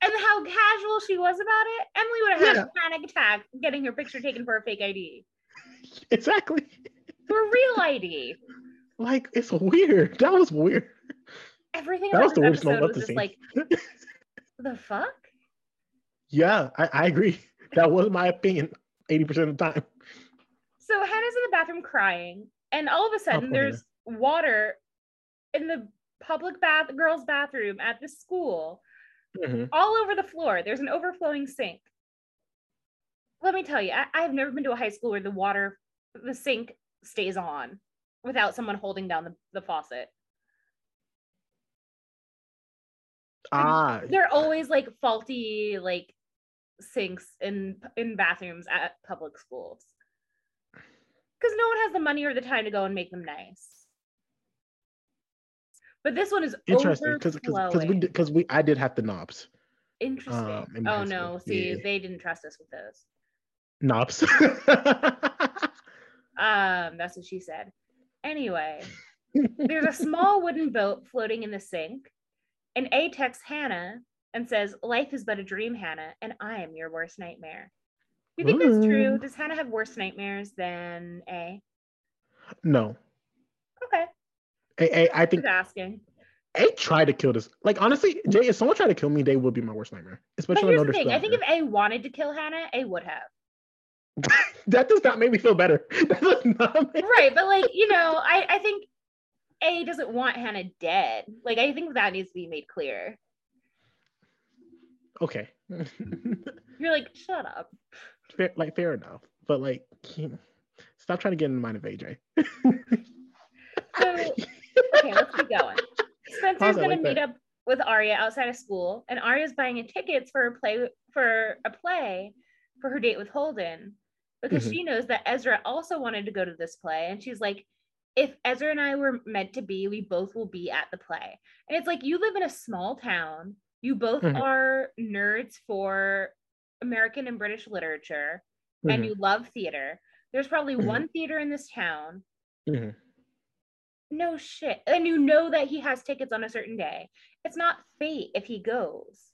And how casual she was about it. Emily would have had Yeah. a panic attack getting her picture taken for a fake ID, exactly. for a real ID. Like it's weird. That was weird. Everything That was the weirdest moment was the just like, the fuck? Yeah, I, I agree. That was my opinion 80% of the time. So Hannah's in the bathroom crying, and all of a sudden poor there's water in the public bath girls' bathroom at the school, Mhm. all over the floor. There's an overflowing sink. Let me tell you, I, I've never been to a high school where the water, the sink stays on without someone holding down the, the faucet. Ah, They're always like faulty like sinks in in bathrooms at public schools. Because no one has the money or the time to go and make them nice. But this one is interesting because because we because we I did have the knobs Interesting. um, oh no, see, Yeah. they didn't trust us with those. knobs. Um, that's what she said. Anyway, there's a small wooden boat floating in the sink, and A texts Hannah and says, Life is but a dream, Hannah, and I am your worst nightmare. You think that's true? Mm. Does Hannah have worse nightmares than A? no, Okay, I, I, I think just asking. A tried to kill this. Like honestly, Jay, if someone tried to kill me, they would be my worst nightmare. But Especially I here's the thing I think if A wanted to kill Hannah, A would have. that does not make me feel better. That does not make Right, but like, you know, I, I think A doesn't want Hannah dead. Like I think that needs to be made clear. Okay. You're like, shut up. Fair, like fair enough, but like, stop trying to get in the mind of AJ. So okay, let's keep going. Spencer's gonna like meet that. up with Aria outside of school, and Aria's buying tickets for a play for a play for her date with Holden because Mhm. she knows that Ezra also wanted to go to this play, and she's like, if Ezra and I were meant to be, we both will be at the play. And it's like you live in a small town, you both Mhm. are nerds for American and British literature, and Mhm, you love theater. There's probably Mhm. one theater in this town mhm. no shit. And you know that he has tickets on a certain day. It's not fate if he goes.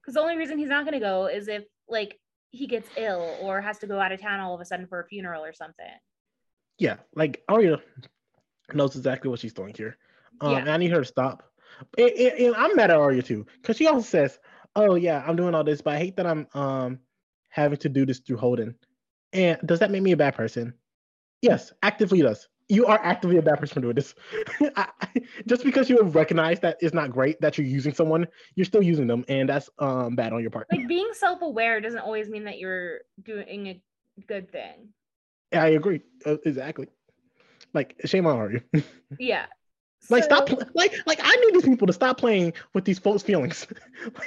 Because the only reason he's not going to go is if, like, he gets ill or has to go out of town all of a sudden for a funeral or something. Yeah, like Aria knows exactly what she's doing here. Um, Yeah. and I need her to stop. And, and- and I'm mad at Aria too, because she also says, "Oh yeah, I'm doing all this, but I hate that I'm um having to do this through Holden." And does that make me a bad person? Yes, actively does. You are actively a bad person for doing this. I, I- just because you have recognized that it's not great that you're using someone, you're still using them, and that's um bad on your part. Like, being self aware doesn't always mean that you're doing a good thing. I agree uh, exactly. Like shame on you. Yeah. Like So- stop, like like I need these people to stop playing with these folks' feelings.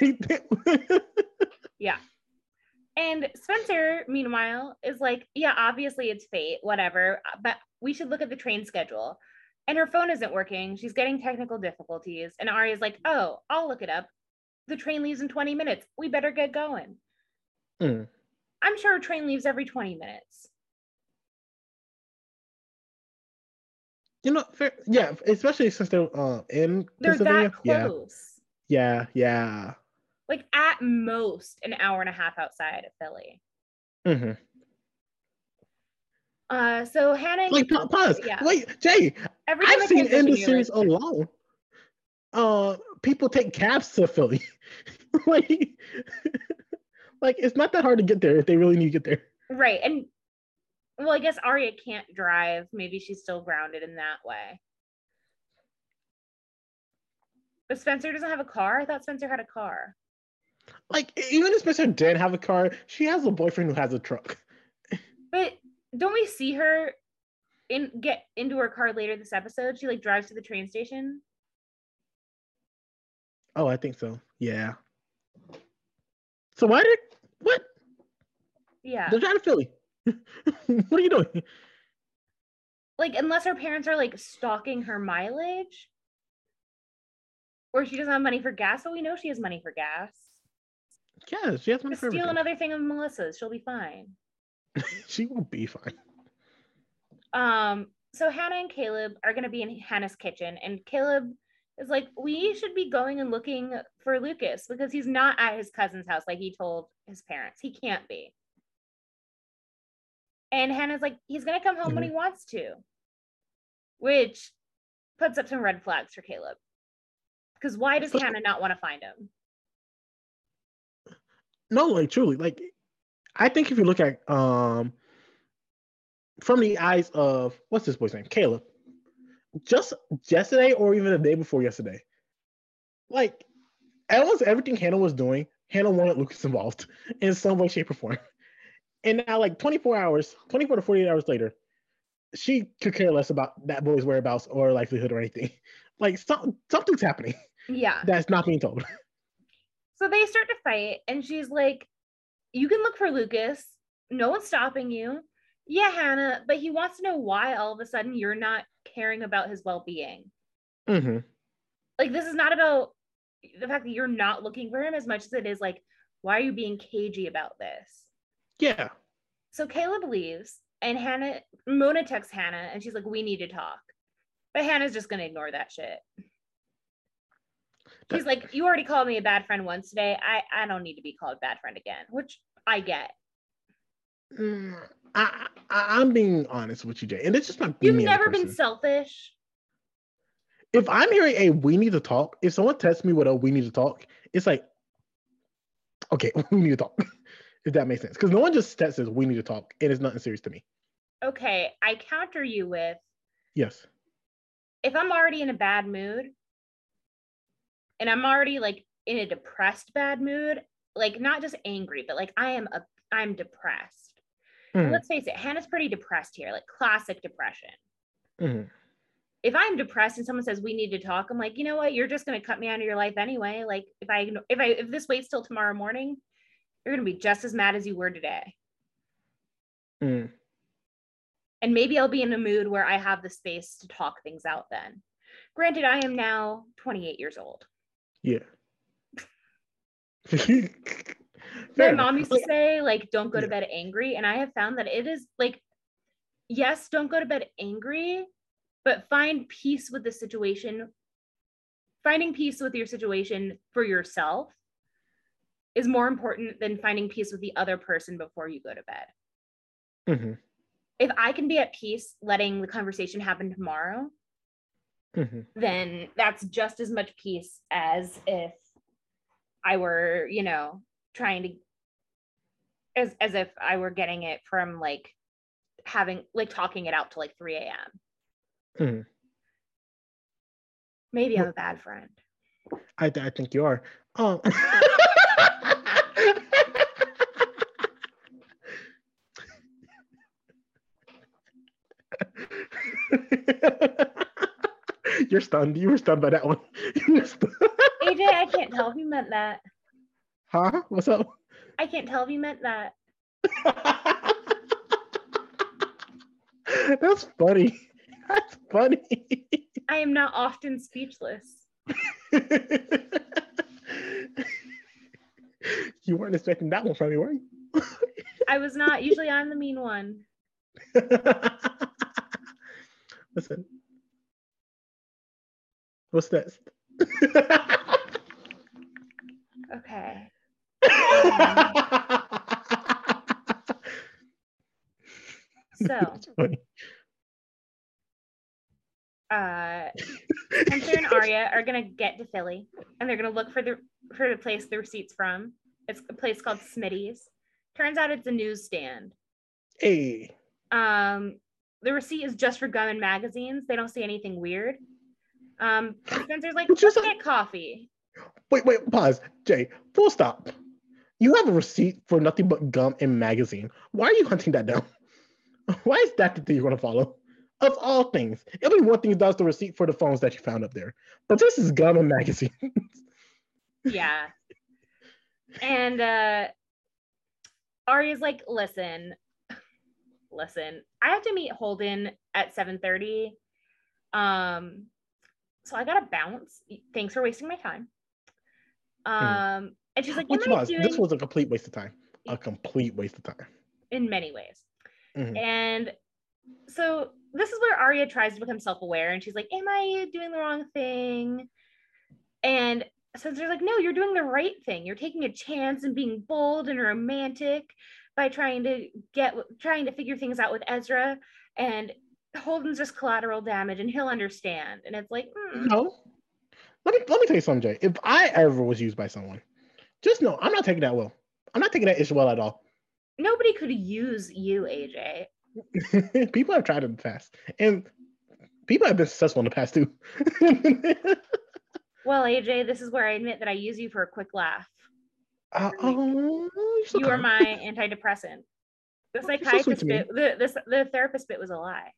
Yeah. And Spencer, meanwhile, is like, yeah, obviously it's fate, whatever, but we should look at the train schedule. And her phone isn't working. She's getting technical difficulties. And Aria's like, oh, I'll look it up. The train leaves in 20 minutes. We better get going. Mm. I'm sure a train leaves every 20 minutes. You know, fair, yeah, especially since they're uh, in They're Pennsylvania. that close. Yeah, yeah, yeah. Like at most an hour and a half outside of Philly. Mm-hmm. Uh, so Hannah, Like pa- pause. Yeah. Wait, Jay, every time I I've seen in the series like, alone. Uh, people take cabs to Philly. like, like it's not that hard to get there if they really need to get there. Right. And well, I guess Aria can't drive. Maybe she's still grounded in that way. But Spencer doesn't have a car. I thought Spencer had a car. Like, even if Spencer did have a car, she has a boyfriend who has a truck. But don't we see her in get into her car later this episode? She like drives to the train station. Oh, I think so. Yeah. So why did what? Yeah. They're trying to Philly. what are you doing? Like unless her parents are like stalking her mileage. Or she doesn't have money for gas, but we know she has money for gas. Yeah, she has money Just for steal everything. another thing of Melissa's. She'll be fine. she will be fine. Um, so Hannah and Caleb are gonna be in Hannah's kitchen, and Caleb is like, we should be going and looking for Lucas because he's not at his cousin's house like he told his parents. He can't be. And Hannah's like, he's gonna come home when he wants to, which puts up some red flags for Caleb. Because why does Especially- Hannah not want to find him? No, like truly, like I think if you look at um from the eyes of what's this boy's name, Caleb, just yesterday or even the day before yesterday, like almost everything Hannah was doing, Hannah wanted Lucas involved in some way, shape, or form. And now, like 24 hours, 24 to 48 hours later, she could care less about that boy's whereabouts or livelihood or anything. Like some, something's happening Yeah. that's not being told. So they start to fight, and she's like, You can look for Lucas. No one's stopping you. Yeah, Hannah, but he wants to know why all of a sudden you're not caring about his well being. hmm Like, this is not about the fact that you're not looking for him as much as it is like, why are you being cagey about this? Yeah. So Caleb leaves, and Hannah, Mona texts Hannah, and she's like, We need to talk. But Hannah's just going to ignore that shit. He's like, You already called me a bad friend once today. I, I don't need to be called bad friend again, which I get. Mm, I, I I'm being honest with you, Jay, and it's just not. You've me as a never been selfish. If I'm hearing a "we need to talk," if someone texts me with a "we need to talk," it's like, okay, we need to talk. If that makes sense, because no one just says "we need to talk," and it's nothing serious to me. Okay, I counter you with Yes. if I'm already in a bad mood and I'm already like in a depressed bad mood, like not just angry, but like I am a I'm depressed. Mhm. Let's face it, Hannah's pretty depressed here, like classic depression. Mhm. If I'm depressed and someone says we need to talk, I'm like, you know what? You're just gonna cut me out of your life anyway. Like if I if I if this waits till tomorrow morning, you're gonna be just as mad as you were today. Mhm. and maybe I'll be in a mood where I have the space to talk things out then. Granted, I am now 28 years old. Yeah. My mom used to say, like, don't go to bed angry. And I have found that it is like, yes, don't go to bed angry, but find peace with the situation. Finding peace with your situation for yourself is more important than finding peace with the other person before you go to bed. Mhm. If I can be at peace letting the conversation happen tomorrow, Mhm. then that's just as much peace as if I were, you know, trying to as as if I were getting it from like having like talking it out to like 3 a.m. Mhm. Maybe I'm a bad friend. I, I think you are. Um, You're stunned. You were stunned by that one. You were stunned. AJ, I can't tell if you meant that. Huh? What's up? I can't tell if you meant that. That's funny. That's funny. I am not often speechless. you weren't expecting that one from me, were you? I was not. Usually I'm the mean one. Listen. What's next? Okay. So uh Spencer and Aria are gonna get to Philly and they're gonna look for the for the place the receipts from. It's a place called Smitty's. Turns out it's a newsstand. Hey. Um, the receipt is just for gum and magazines. They don't see anything weird. Um, Spencer's like, Which is let's a- get coffee. Wait, wait, pause. Jay, full stop. You have a receipt for nothing but gum and magazine. Why are you hunting that down? Why is that the thing you're going to follow? Of all things, every one thing does the receipt for the phones that you found up there. But this is gum and magazines. Yeah. And uh Aria's like, listen, listen, I have to meet Holden at 7:30. Um, so I gotta bounce. Thanks for wasting my time. Um, and she's like, Which was, doing this was a complete waste of time. A complete waste of time. in many ways. Mhm. And so this is where Aria tries to become self-aware and she's like, Am I doing the wrong thing? And Spencer's like, No, you're doing the right thing. You're taking a chance and being bold and romantic by trying to get trying to figure things out with Ezra. And Holden's just collateral damage and he'll understand. And it's like, hmm, No. Let me let me tell you something, Jay. If I ever was used by someone, just know I'm not taking that well. I'm not taking that issue well at all. nobody could use you, AJ. people have tried in the past, and people have been successful in the past too. Well, AJ, this is where I admit that I use you for a quick laugh. Uh, oh, so you are my antidepressant. The so psychiatrist me. bit, the, the, the therapist bit was a lie.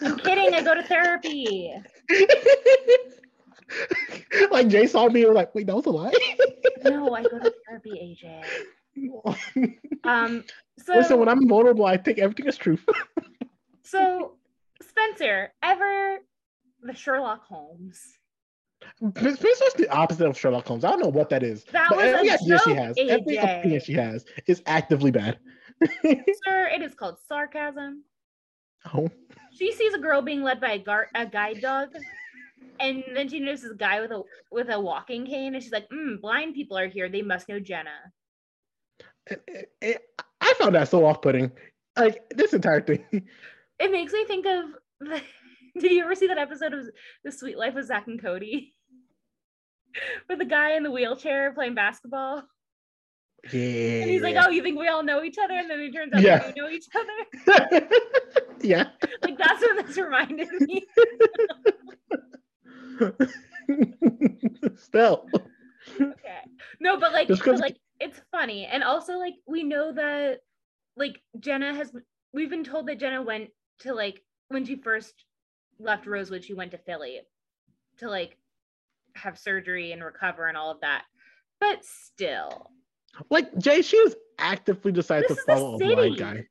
I'm kidding. I go to therapy. like Jay saw me and was like, wait, that was a lie. No, I go to therapy, AJ. Um, so Listen, when I'm vulnerable, I think everything is true. so Spencer, ever the Sherlock Holmes. Spencer's the opposite of Sherlock Holmes. I don't know what that is. That but was every idea she joke, has, every opinion she has is actively bad. Sir, it is called sarcasm. oh. She sees a girl being led by a, gar- a guide dog, and then she notices a guy with a with a walking cane, and she's like, mm, "Blind people are here. They must know Jenna." It- it- it- I found that so off-putting. Like this entire thing. It makes me think of. The, did you ever see that episode of The Sweet Life of Zach and Cody, with the guy in the wheelchair playing basketball? Yeah. And he's like, "Oh, you think we all know each other?" And then it turns out Yeah. we know each other. yeah. Like that's what this reminded me. Still. okay. No, but like, but like it's funny. And also like we know that like Jenna has we've been told that Jenna went to like when she first left Rosewood, she went to Philly to like have surgery and recover and all of that. But still, Like Jay, she was actively decided to follow a blind guy.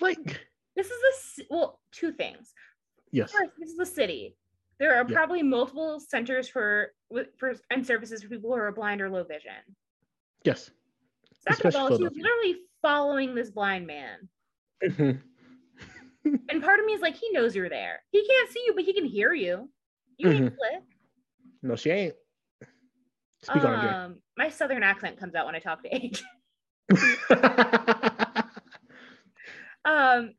Like, this is a well, two things. yes. First, this is the city. There are Yeah. probably multiple centers for for and services for people who are blind or low vision. Yes. Second of Especially all, she's Philadelphia. literally following this blind man. Mhm. And part of me is like, he knows you're there. He can't see you, but he can hear you. You ain't slick. No, she ain't. Speak on Um, my southern accent comes out when I talk to AJ. Um,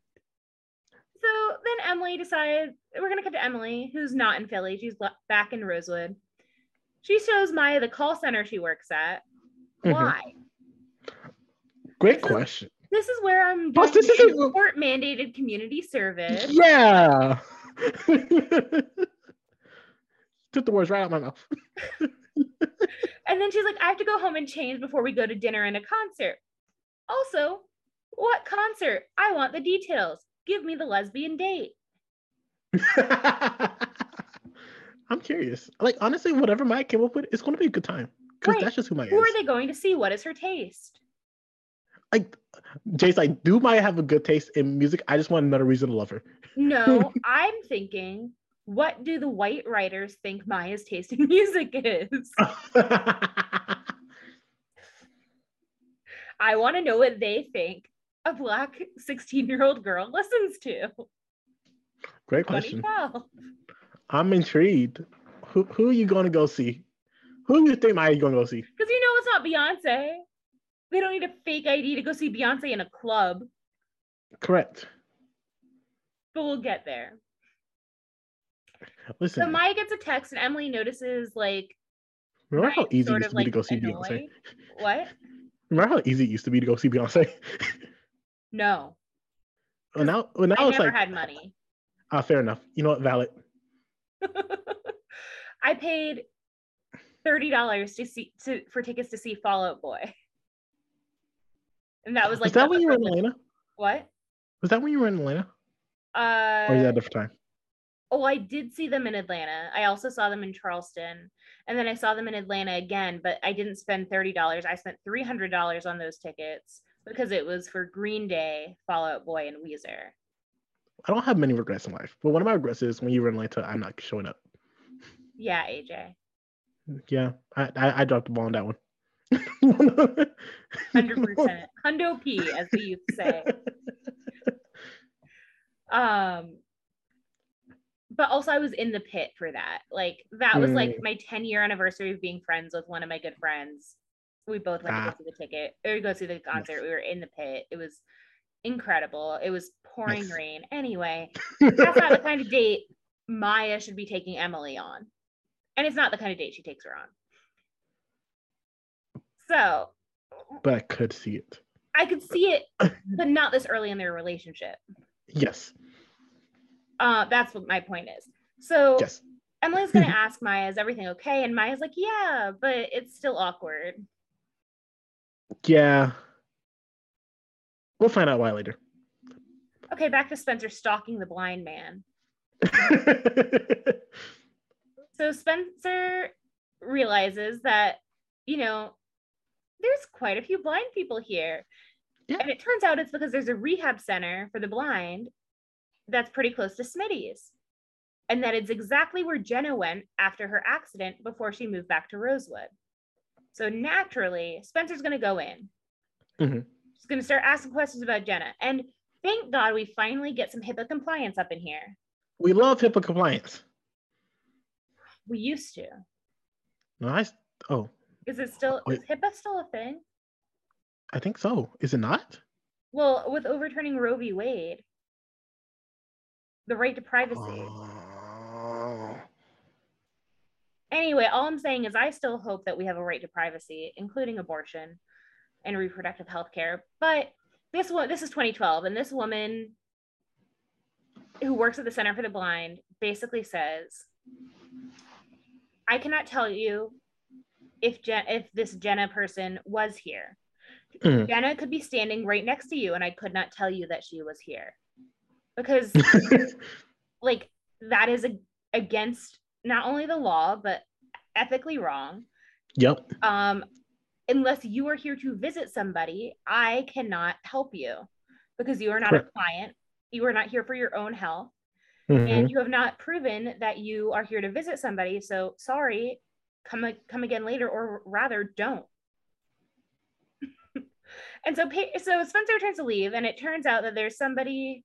so then Emily decides we're gonna cut to Emily, who's not in Philly. She's back in Rosewood. She shows Maya the call center she works at. Mhm. Why? Great question. This is where I'm doing this isn't- court mandated community service. Yeah. Took the words right out my mouth. And then she's like, I have to go home and change before we go to dinner and a concert. Also, what concert? I want the details. Give me the lesbian date. I'm curious. Like honestly, whatever Mike came up with, it's gonna be a good time. Because Right. that's just who Maya Who is. are they going to see? What is her taste? Like Jay's like, do Maya have a good taste in music? I just want another reason to love her. No, I'm thinking, what do the white writers think Maya's taste in music is? I want to know what they think a black 16 year old girl listens to. Great question. I'm intrigued. Who who are you gonna go see? Who do you think Maya's gonna go see? Because you know it's not Beyonce. They don't need a fake ID to go see Beyonce in a club, Correct. but we'll get there. Listen, So Maya gets a text and Emily notices like remember how easy it used to be to go see Beyonce? What? Remember how easy it used to be to go see Beyonce? No, well, now, well, now I it's never like, had money. ah, fair enough. You know what? Valid. I paid thirty dollars to see to for tickets to see Fall Out Boy, and that was like was that when you were in Atlanta? What? Was that when you were in Atlanta? Uh, Or is that a different time? oh, I did see them in Atlanta. I also saw them in Charleston, and then I saw them in Atlanta again. But I didn't spend thirty dollars. I spent three hundred dollars on those tickets because it was for Green Day, Fall Out Boy, and Weezer. I don't have many regrets in life, but one of my regrets is when you were in Atlanta, I'm not showing up. Yeah, AJ, Yeah, I I, I dropped the ball on that one. Hundred percent, hundo p, as we used to say. um but also i was in the pit for that. Like that was like Mm. my 10 year anniversary of being friends with one of my good friends. We both went to Ah. go see the ticket or go see the concert. We were in the pit. It was incredible. It was pouring Nice. rain. Anyway that's not the kind of date maya should be taking emily on. And it's not the kind of date she takes her on so but I could see it. i could see it but not this early in their relationship Yes, uh that's what my point is so yes. Emily's gonna ask Maya, is everything okay? And Maya's like, yeah, but it's still awkward. Yeah. We'll find out why later. Okay, back to Spencer stalking the blind man. So Spencer realizes that, you know, there's quite a few blind people here. Yeah. And it turns out it's because there's a rehab center for the blind that's pretty close to Smitty's. And that it's exactly where Jenna went after her accident before she moved back to Rosewood. So naturally, Spencer's going to go in. Mhm. She's going to start asking questions about Jenna. And thank God we finally get some HIPAA compliance up in here. we love HIPAA compliance. We used to. Nice. Oh, Is it still, Wait. is HIPAA still a thing? I think so. Is it not? Well, with overturning Roe v. Wade, the right to privacy. Oh. Anyway, all I'm saying is I still hope that we have a right to privacy, including abortion. and reproductive health care. But this one, this is 2012, and this woman who works at the Center for the Blind basically says, I cannot tell you if Jen, if this Jenna person was here. Mhm. Jenna could be standing right next to you, and I could not tell you that she was here because, like, that is a, against not only the law but ethically wrong. yep. Um, unless you are here to visit somebody, I cannot help you because you are not Correct. a client. You are not here for your own health, Mhm. and you have not proven that you are here to visit somebody. So sorry, come come again later, or rather, don't. and so, so Spencer turns to leave, and it turns out that there's somebody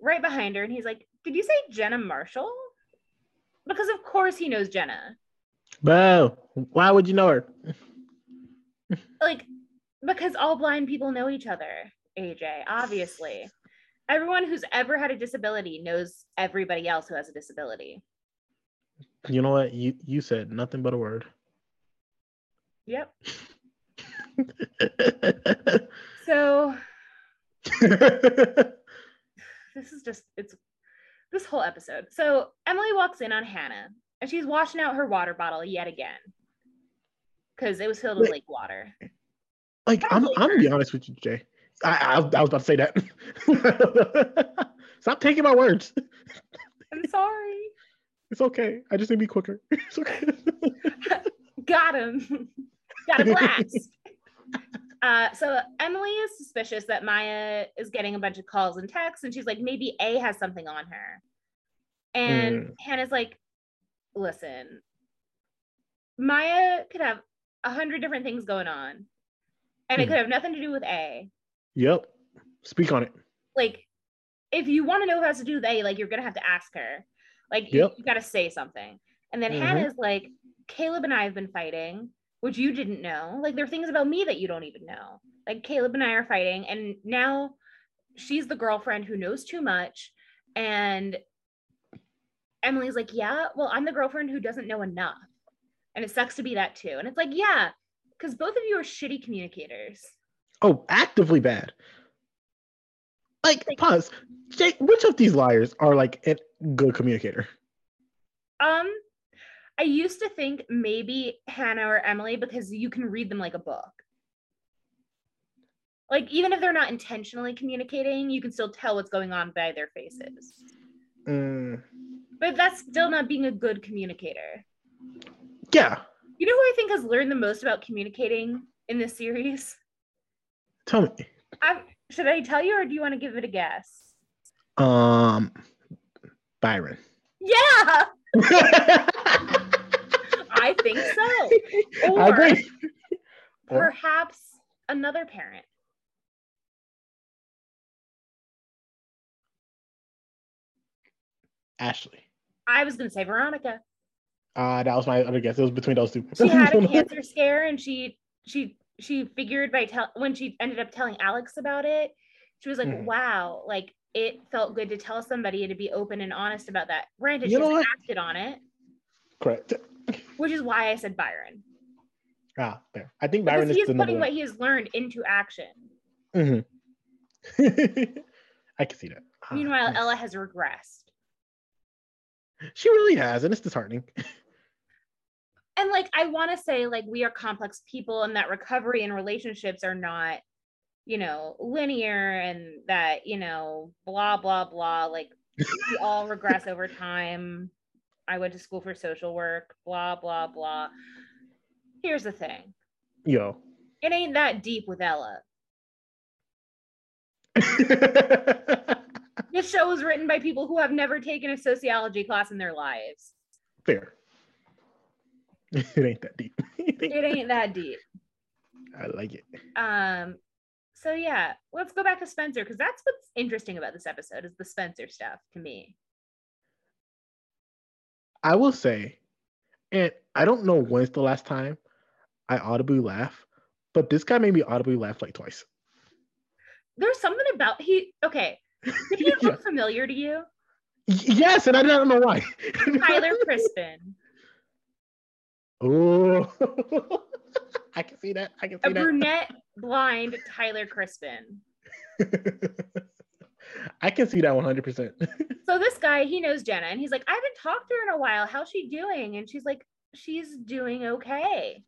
right behind her, and he's like, "Did you say Jenna Marshall?" Because of course he knows Jenna. Wow. Why would you know her? like because all blind people know each other aj obviously everyone who's ever had a disability knows everybody else who has a disability You know what? You you said nothing but a word. yep so this is just it's this whole episode so emily walks in on hannah and she's washing out her water bottle yet again because it was filled with Wait. lake water like I'm I'm gonna be honest with you, Jay. I, I, I was about to say that. Stop taking my words. i'm sorry It's okay. I just need to be quicker. It's okay. got him got a blast uh, so emily is suspicious that maya is getting a bunch of calls and texts and she's like maybe a has something on her and Mm. hannah's like listen maya could have a hundred different things going on and it Hmm. could have nothing to do with a yep. Speak on it. like if you want to know what has to do with a like you're gonna have to ask her like you, Yep. you gotta say something and then Mhm. hannah's like caleb and i have been fighting which you didn't know like there are things about me that you don't even know like caleb and i are fighting and now she's the girlfriend who knows too much and emily's like yeah well i'm the girlfriend who doesn't know enough and it sucks to be that too and it's like yeah because both of you are shitty communicators Oh, actively bad. Like, Like- pause. Jake, which of these liars are like a good communicator? Um, I used to think maybe Hannah or Emily because you can read them like a book. Like even if they're not intentionally communicating, you can still tell what's going on by their faces. Mm, But that's still not being a good communicator. yeah. You know who I think has learned the most about communicating in this series? Tell me. i should I tell you or do you want to give it a guess? Um, Byron. Yeah, I think so. Or I agree. Perhaps another parent. Ashley. I was going to say Veronica. Uh, that was my other guess. It was between those two. she had a cancer scare and she she she figured by tell when she ended up telling Alex about it, she was like, Mhm. wow, like it felt good to tell somebody and to be open and honest about that. Granted, You she acted on it, Correct. which is why I said Byron. Ah, there. I think Because Byron is he's the putting what he has learned into action. hmm I can see that. Ah, Meanwhile, yes. Ella has regressed. She really has, and it's disheartening. And like I want to say, like we are complex people and that recovery and relationships are not, you know, linear and that, you know, blah, blah, blah. Like we all regress over time. I went to school for social work, blah, blah, blah. Here's the thing Yo. it ain't that deep with Ella. This show was written by people who have never taken a sociology class in their lives. Fair. It ain't that deep. It ain't that deep. I like it. Um, so yeah, let's go back to Spencer because that's what's interesting about this episode is the Spencer stuff to me. I will say, and I don't know when's the last time I audibly laugh, but this guy made me audibly laugh like twice. There's something about he okay. Did he Yeah. look familiar to you? Yes, and I don't know why. Tyler Crispen, Oh, I can see that. I can see a that. brunette blind Tyler Crispen. I can see that 100%. so this guy, he knows Jenna and he's like, I haven't talked to her in a while. How's she doing? And she's like, she's doing okay.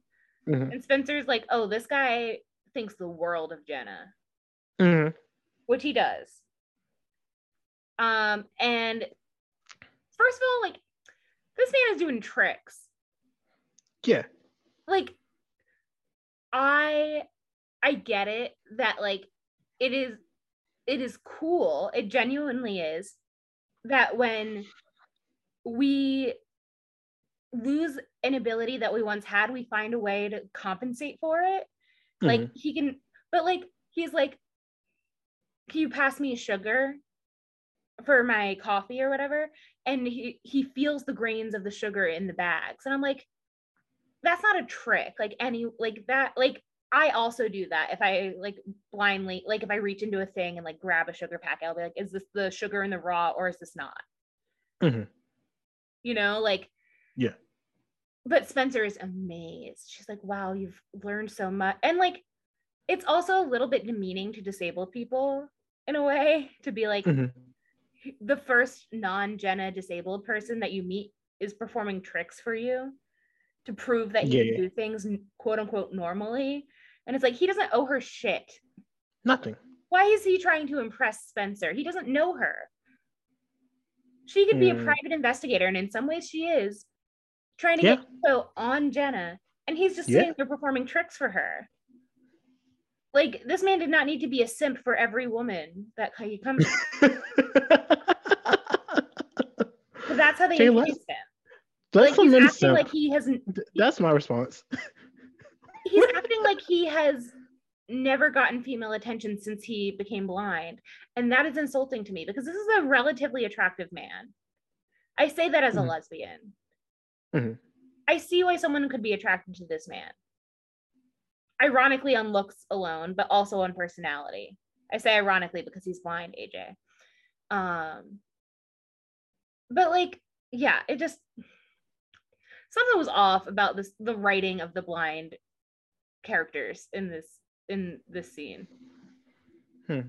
Mm-hmm. And Spencer's like, oh, this guy thinks the world of Jenna, mm-hmm. which he does. Um, and first of all, like, this man is doing tricks. Yeah. Like, I I get it that like it is it is cool. It genuinely is that when we lose an ability that we once had, we find a way to compensate for it. Mm-hmm. Like he can, but like he's like, can you pass me sugar for my coffee or whatever? And he he feels the grains of the sugar in the bags, and I'm like, that's not a trick. Like any like that like I also do that if I like blindly, like if I reach into a thing and like grab a sugar packet, I'll be like, is this the sugar in the raw or is this not? Mm-hmm. You know, like, yeah. But Spencer is amazed. She's like, wow, you've learned so much. And like, it's also a little bit demeaning to disabled people in a way to be like, mm-hmm. the first non Jenna disabled person that you meet is performing tricks for you to prove that he yeah, can yeah. do things quote unquote normally. And it's like he doesn't owe her shit. Nothing. Why is he trying to impress Spencer? He doesn't know her. She could be mm. a hmm. private investigator, and in some ways she is trying to yeah. get info on Jenna, and he's just sitting there performing tricks for her. Like this man did not need to be a simp for every woman that he comes. Because that's how they Jay, him. That's like he's acting like he hasn't. That's my response. he's acting like he has never gotten female attention since he became blind, and that is insulting to me because this is a relatively attractive man. I say that as mm-hmm. a lesbian. Mm-hmm. I see why someone could be attracted to this man. Ironically, on looks alone, but also on personality. I say ironically because he's blind, AJ. Um, but like, yeah, it just something was off about this the writing of the blind characters in this in this scene. Hmm.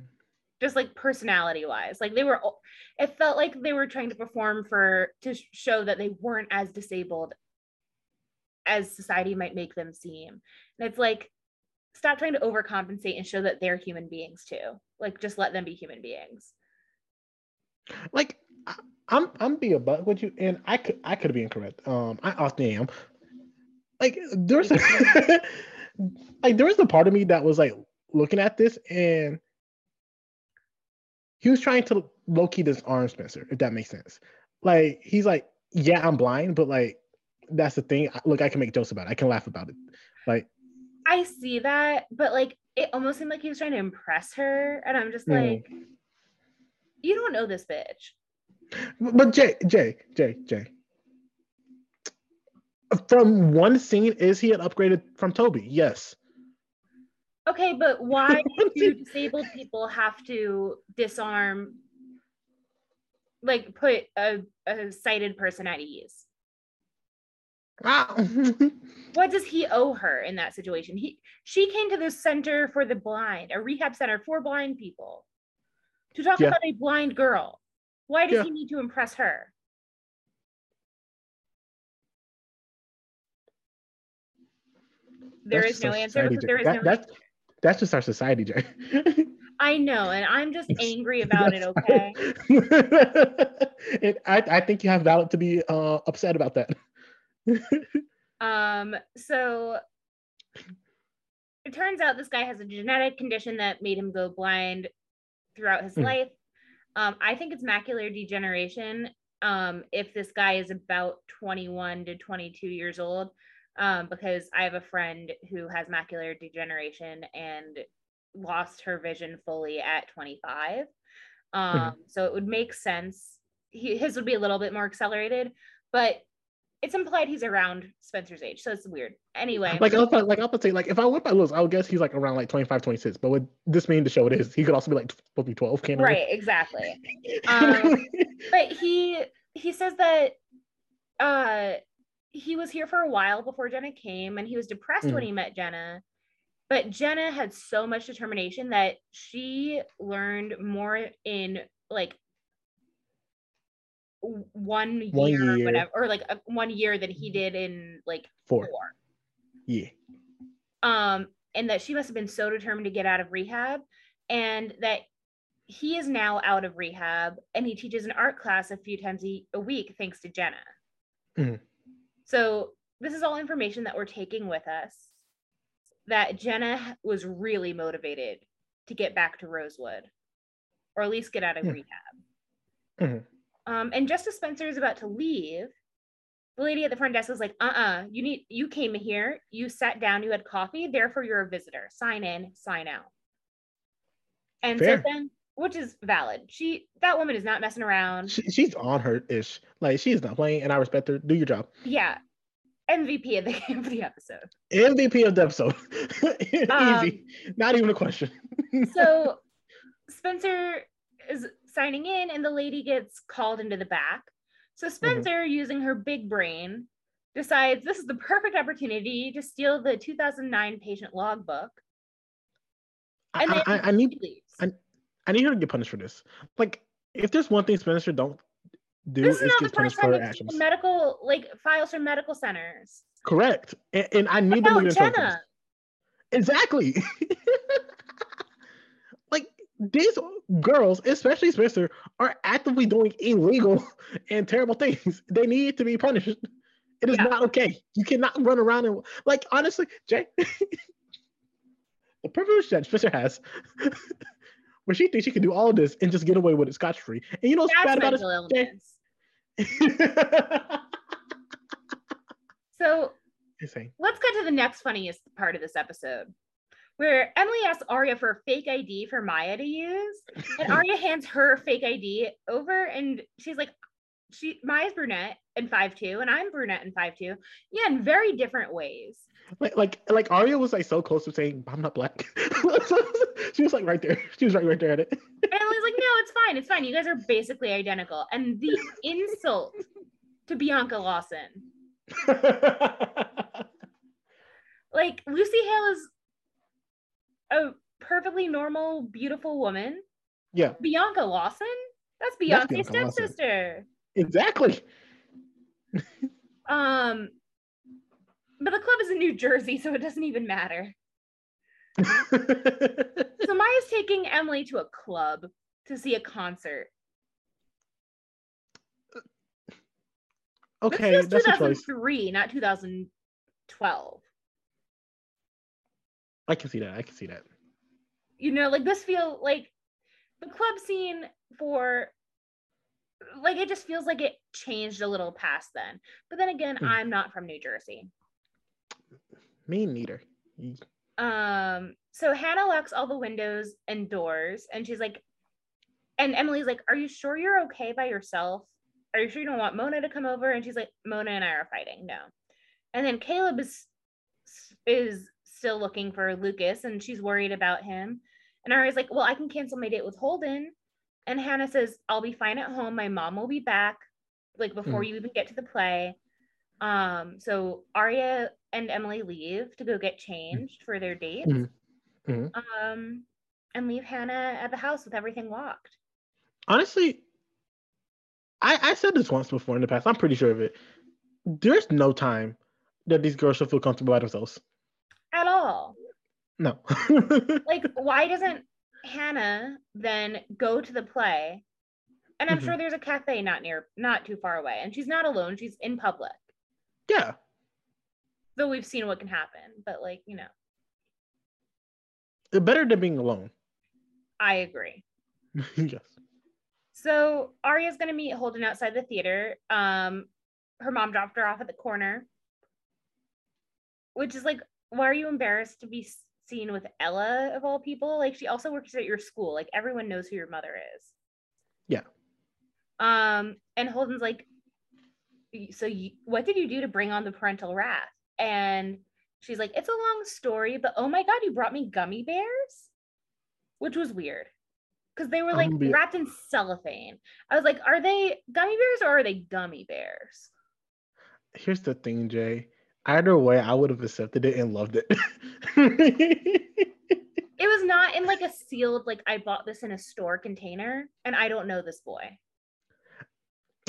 Just like personality wise, like they were, it felt like they were trying to perform for to show that they weren't as disabled as society might make them seem. And it's like, stop trying to overcompensate and show that they're human beings too. Like, just let them be human beings. Like, I'm I'm be a buck with you, and I could I could be incorrect. Um, I often am. Like there's a, like there was a part of me that was like looking at this, and he was trying to low key disarm Spencer, if that makes sense. Like he's like, yeah, I'm blind, but like that's the thing. Look, I can make jokes about it. I can laugh about it. Like I see that, but like it almost seemed like he was trying to impress her, and I'm just like, mm. you don't know this bitch. But Jay, Jay, Jay, Jay. From one scene, is he an upgraded from Toby? Yes. Okay, but why do disabled people have to disarm, like put a, a sighted person at ease? Wow. what does he owe her in that situation? He she came to the center for the blind, a rehab center for blind people, to talk yeah. about a blind girl. Why does yeah. he need to impress her? There is no answer there is that, no that's, that's just our society, Jay. I know, and I'm just angry about it, okay? and I, I think you have valid to be uh, upset about that. um, so it turns out this guy has a genetic condition that made him go blind throughout his mm. life. Um, I think it's macular degeneration. Um, if this guy is about 21 to 22 years old, um, because I have a friend who has macular degeneration and lost her vision fully at 25. Um, mm-hmm. So it would make sense. He, his would be a little bit more accelerated, but it's implied he's around Spencer's age, so it's weird. Anyway, like I was like I was say like if I went by looks, I would guess he's like around like 25, 26. But with this mean to show it is, he could also be like supposed to be 12, can't Right, exactly. um, but he he says that uh he was here for a while before Jenna came, and he was depressed mm. when he met Jenna, But Jenna had so much determination that she learned more in like one year, One or year. whatever, or like a, one year than he did in like Four. four. Yeah. um, and that she must have been so determined to get out of rehab, and that he is now out of rehab and he teaches an art class a few times a, a week thanks to Jenna. Mhm. So this is all information that we're taking with us. That Jenna was really motivated to get back to Rosewood, or at least get out of Hmm. rehab. Mhm. Um, and just as Spencer is about to leave, the lady at the front desk was like, "Uh-uh, you need you came here, you sat down, you had coffee, therefore you're a visitor. Sign in, sign out." And Fair. so then, which is valid. She that woman is not messing around. She, she's on her ish. Like she's not playing, and I respect her. Do your job. Yeah, MVP of the of the episode. MVP of the episode. Um, Easy. Not even a question. So Spencer is signing in, and the lady gets called into the back. So Spencer, using her big brain, decides this is the perfect opportunity to steal the 2009 patient logbook. I, And then I, I need. I- I need her to get punished for this. Like, if there's one thing Spencer don't do, this is is not the first time her it's actions. medical like files from medical centers. Correct. And, and I need to About look at this. Jenna. Exactly. these girls, especially Spencer, are actively doing illegal and terrible things. They need to be punished. It is Yeah. not okay. You cannot run around and like honestly, Jay. the privilege that Spencer has, where she thinks she can do all of this and just get away with it scotch free. And you know what's That's bad about it? So Insane. let's get to the next funniest part of this episode, where Emily asks Aria for a fake ID for Maya to use, and Aria hands her fake ID over, and she's like, "She Maya's brunette and five two, and I'm brunette and five two. Yeah, in very different ways." Like, like, like Aria was like so close to saying, "I'm not black." she was like right there. She was right, right there at it. And Emily's like, "No, it's fine, it's fine. You guys are basically identical." And the insult to Bianca Lawson, like Lucy Hale is a perfectly normal, beautiful woman. yeah, Bianca Lawson? That's Beyonce's Bianca Lawson. stepsister. exactly. Um, but the club is in New Jersey, so it doesn't even matter. So Maya's taking Emily to a club to see a concert. okay, this that's feels a choice. 2003, not 2012. I can see that. I can see that. You know, like this feel like the club scene for like it just feels like it changed a little past then. But then again, Hmm. I'm not from New Jersey. Me neither. Um, so Hannah locks all the windows and doors, and she's like, and Emily's like, Are you sure you're okay by yourself? Are you sure you don't want Mona to come over? And she's like, Mona and I are fighting. No. And then Caleb is is still looking for Lucas and she's worried about him. And Aria's like, Well, I can cancel my date with Holden. And Hannah says, I'll be fine at home. My mom will be back, like before you even get to the play. Um, so Aria and Emily leave to go get changed for their date. Mhm. Mhm. Um, and leave Hannah at the house with everything locked. Honestly, I I said this once before in the past. I'm pretty sure of it. There's no time that these girls should feel comfortable by themselves. No. Like, why doesn't Hannah then go to the play? And I'm Mhm. sure there's a cafe not near, not too far away. And she's not alone, she's in public. yeah. Though we've seen what can happen. But like, you know, Better than being alone. I agree. yes. So Aria's gonna meet Holden outside the theater. Um, her mom dropped her off at the corner, which is like, why are you embarrassed to be s- seen with Ella of all people? Like, she also works at your school. Like, everyone knows who your mother is. Yeah. Um, and Holden's like, so you, what did you do to bring on the parental wrath? And she's like, it's a long story, but oh my god, you brought me gummy bears, which was weird because they were like Gummy- wrapped in cellophane. I was like, are they gummy bears or are they gummy bears? Here's the thing, Jay. Either way, I would have accepted it and loved it. It was not in like a sealed, like I bought this in a store container and I don't know this boy.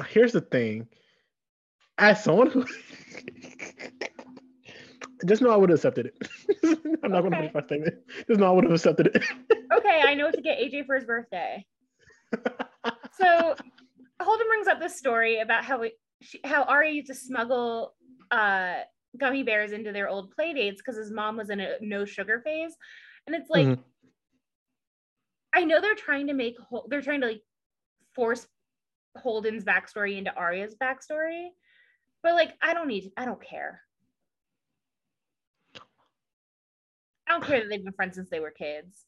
Here's the thing. As someone who just know I would have accepted it. I'm not gonna Okay. make my statement. Just know I would have accepted it. Okay, I know what to get AJ for his birthday. So Holden brings up this story about how it, she, how Aria used to smuggle uh, gummy bears into their old play dates because his mom was in a no sugar phase, and it's like Mhm. I know they're trying to make they're trying to like force Holden's backstory into Aria's backstory, but like I don't need I don't care. I don't care that they've been friends since they were kids.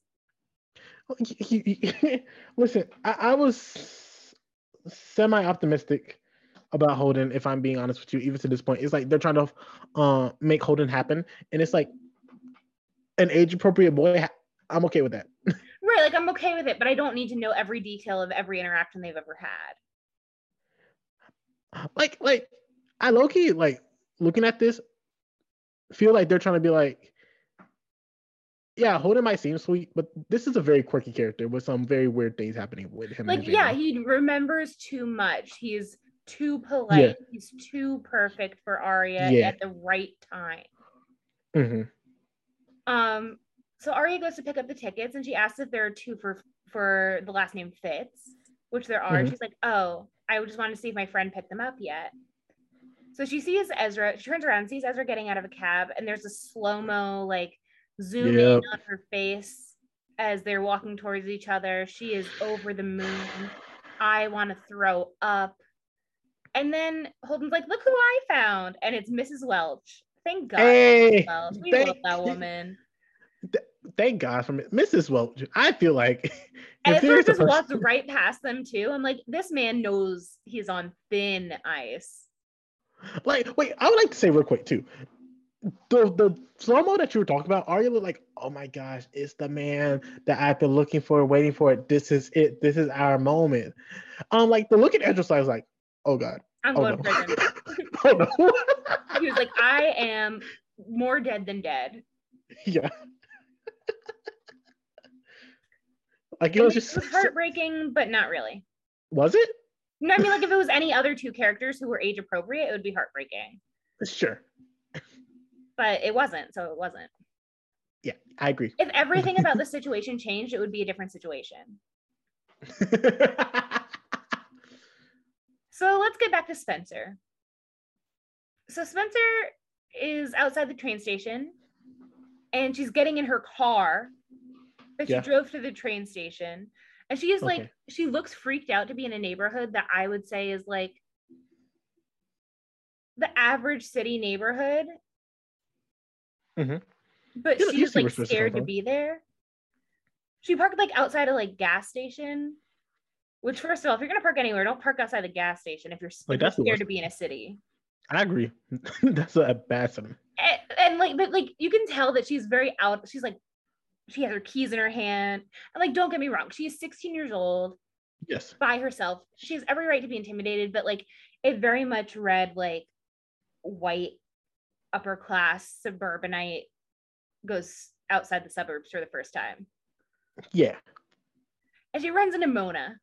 Listen, I, I was semi optimistic about Holden, if I'm being honest with you, even to this point. It's like they're trying to uh, make Holden happen. And it's like an age appropriate boy. ha- I'm okay with that. Right, like I'm okay with it, but I don't need to know every detail of every interaction they've ever had. Like, like I low key, like looking at this, feel like they're trying to be like, yeah, Holden might seem sweet, but this is a very quirky character with some very weird things happening with him. Like, yeah, he remembers too much. He's too polite. Yeah. He's too perfect for Aria Yeah. at the right time. Mhm. Um, so Aria goes to pick up the tickets and she asks if there are two for for the last name Fitz, which there are. Mhm. She's like, "Oh, I just wanted to see if my friend picked them up yet." So she sees Ezra. She turns around, sees Ezra getting out of a cab, and there's a slow mo like zoom in on her face as they're walking towards each other. She is over the moon. I want to throw up. And then Holden's like, "Look who I found!" And it's Mrs. Welch. Thank God. Hey, Welch. We thank- love that woman. thank God for Mrs. Welch. I feel like if Ezra there's just person- walks right past them too. I'm like, this man knows he's on thin ice. like, wait, I would like to say real quick too. The the slow mo that you were talking about, are you like, oh my gosh, it's the man that I've been looking for, waiting for it. This is it. This is our moment. Um, like the look at I was like, oh god, I'm oh going no, prison. oh no, He was like, I am more dead than dead. yeah. Like it was And just it was heartbreaking, but not really. was it? No, I mean, like if it was any other two characters who were age appropriate, it would be heartbreaking. Sure. But it wasn't, so it wasn't. Yeah, I agree. If everything about the situation changed, it would be a different situation. So let's get back to Spencer. So Spencer is outside the train station and she's getting in her car that Yeah. she drove to the train station. And she is like, she looks freaked out to be in a neighborhood that I would say is like the average city neighborhood. Mhm. But You she's like scared to coming be there. She parked like outside of like gas station. Which first of all, if you're gonna park anywhere, don't park outside the gas station if you're, if Like, you're that's scared to be in a city. I agree. That's a bad sentiment. and, and like but like you can tell that she's very out she's like she has her keys in her hand and like don't get me wrong she's 16 years old Yes. by herself she has every right to be intimidated but like it very much read like white upper class suburbanite goes outside the suburbs for the first time Yeah. and she runs into mona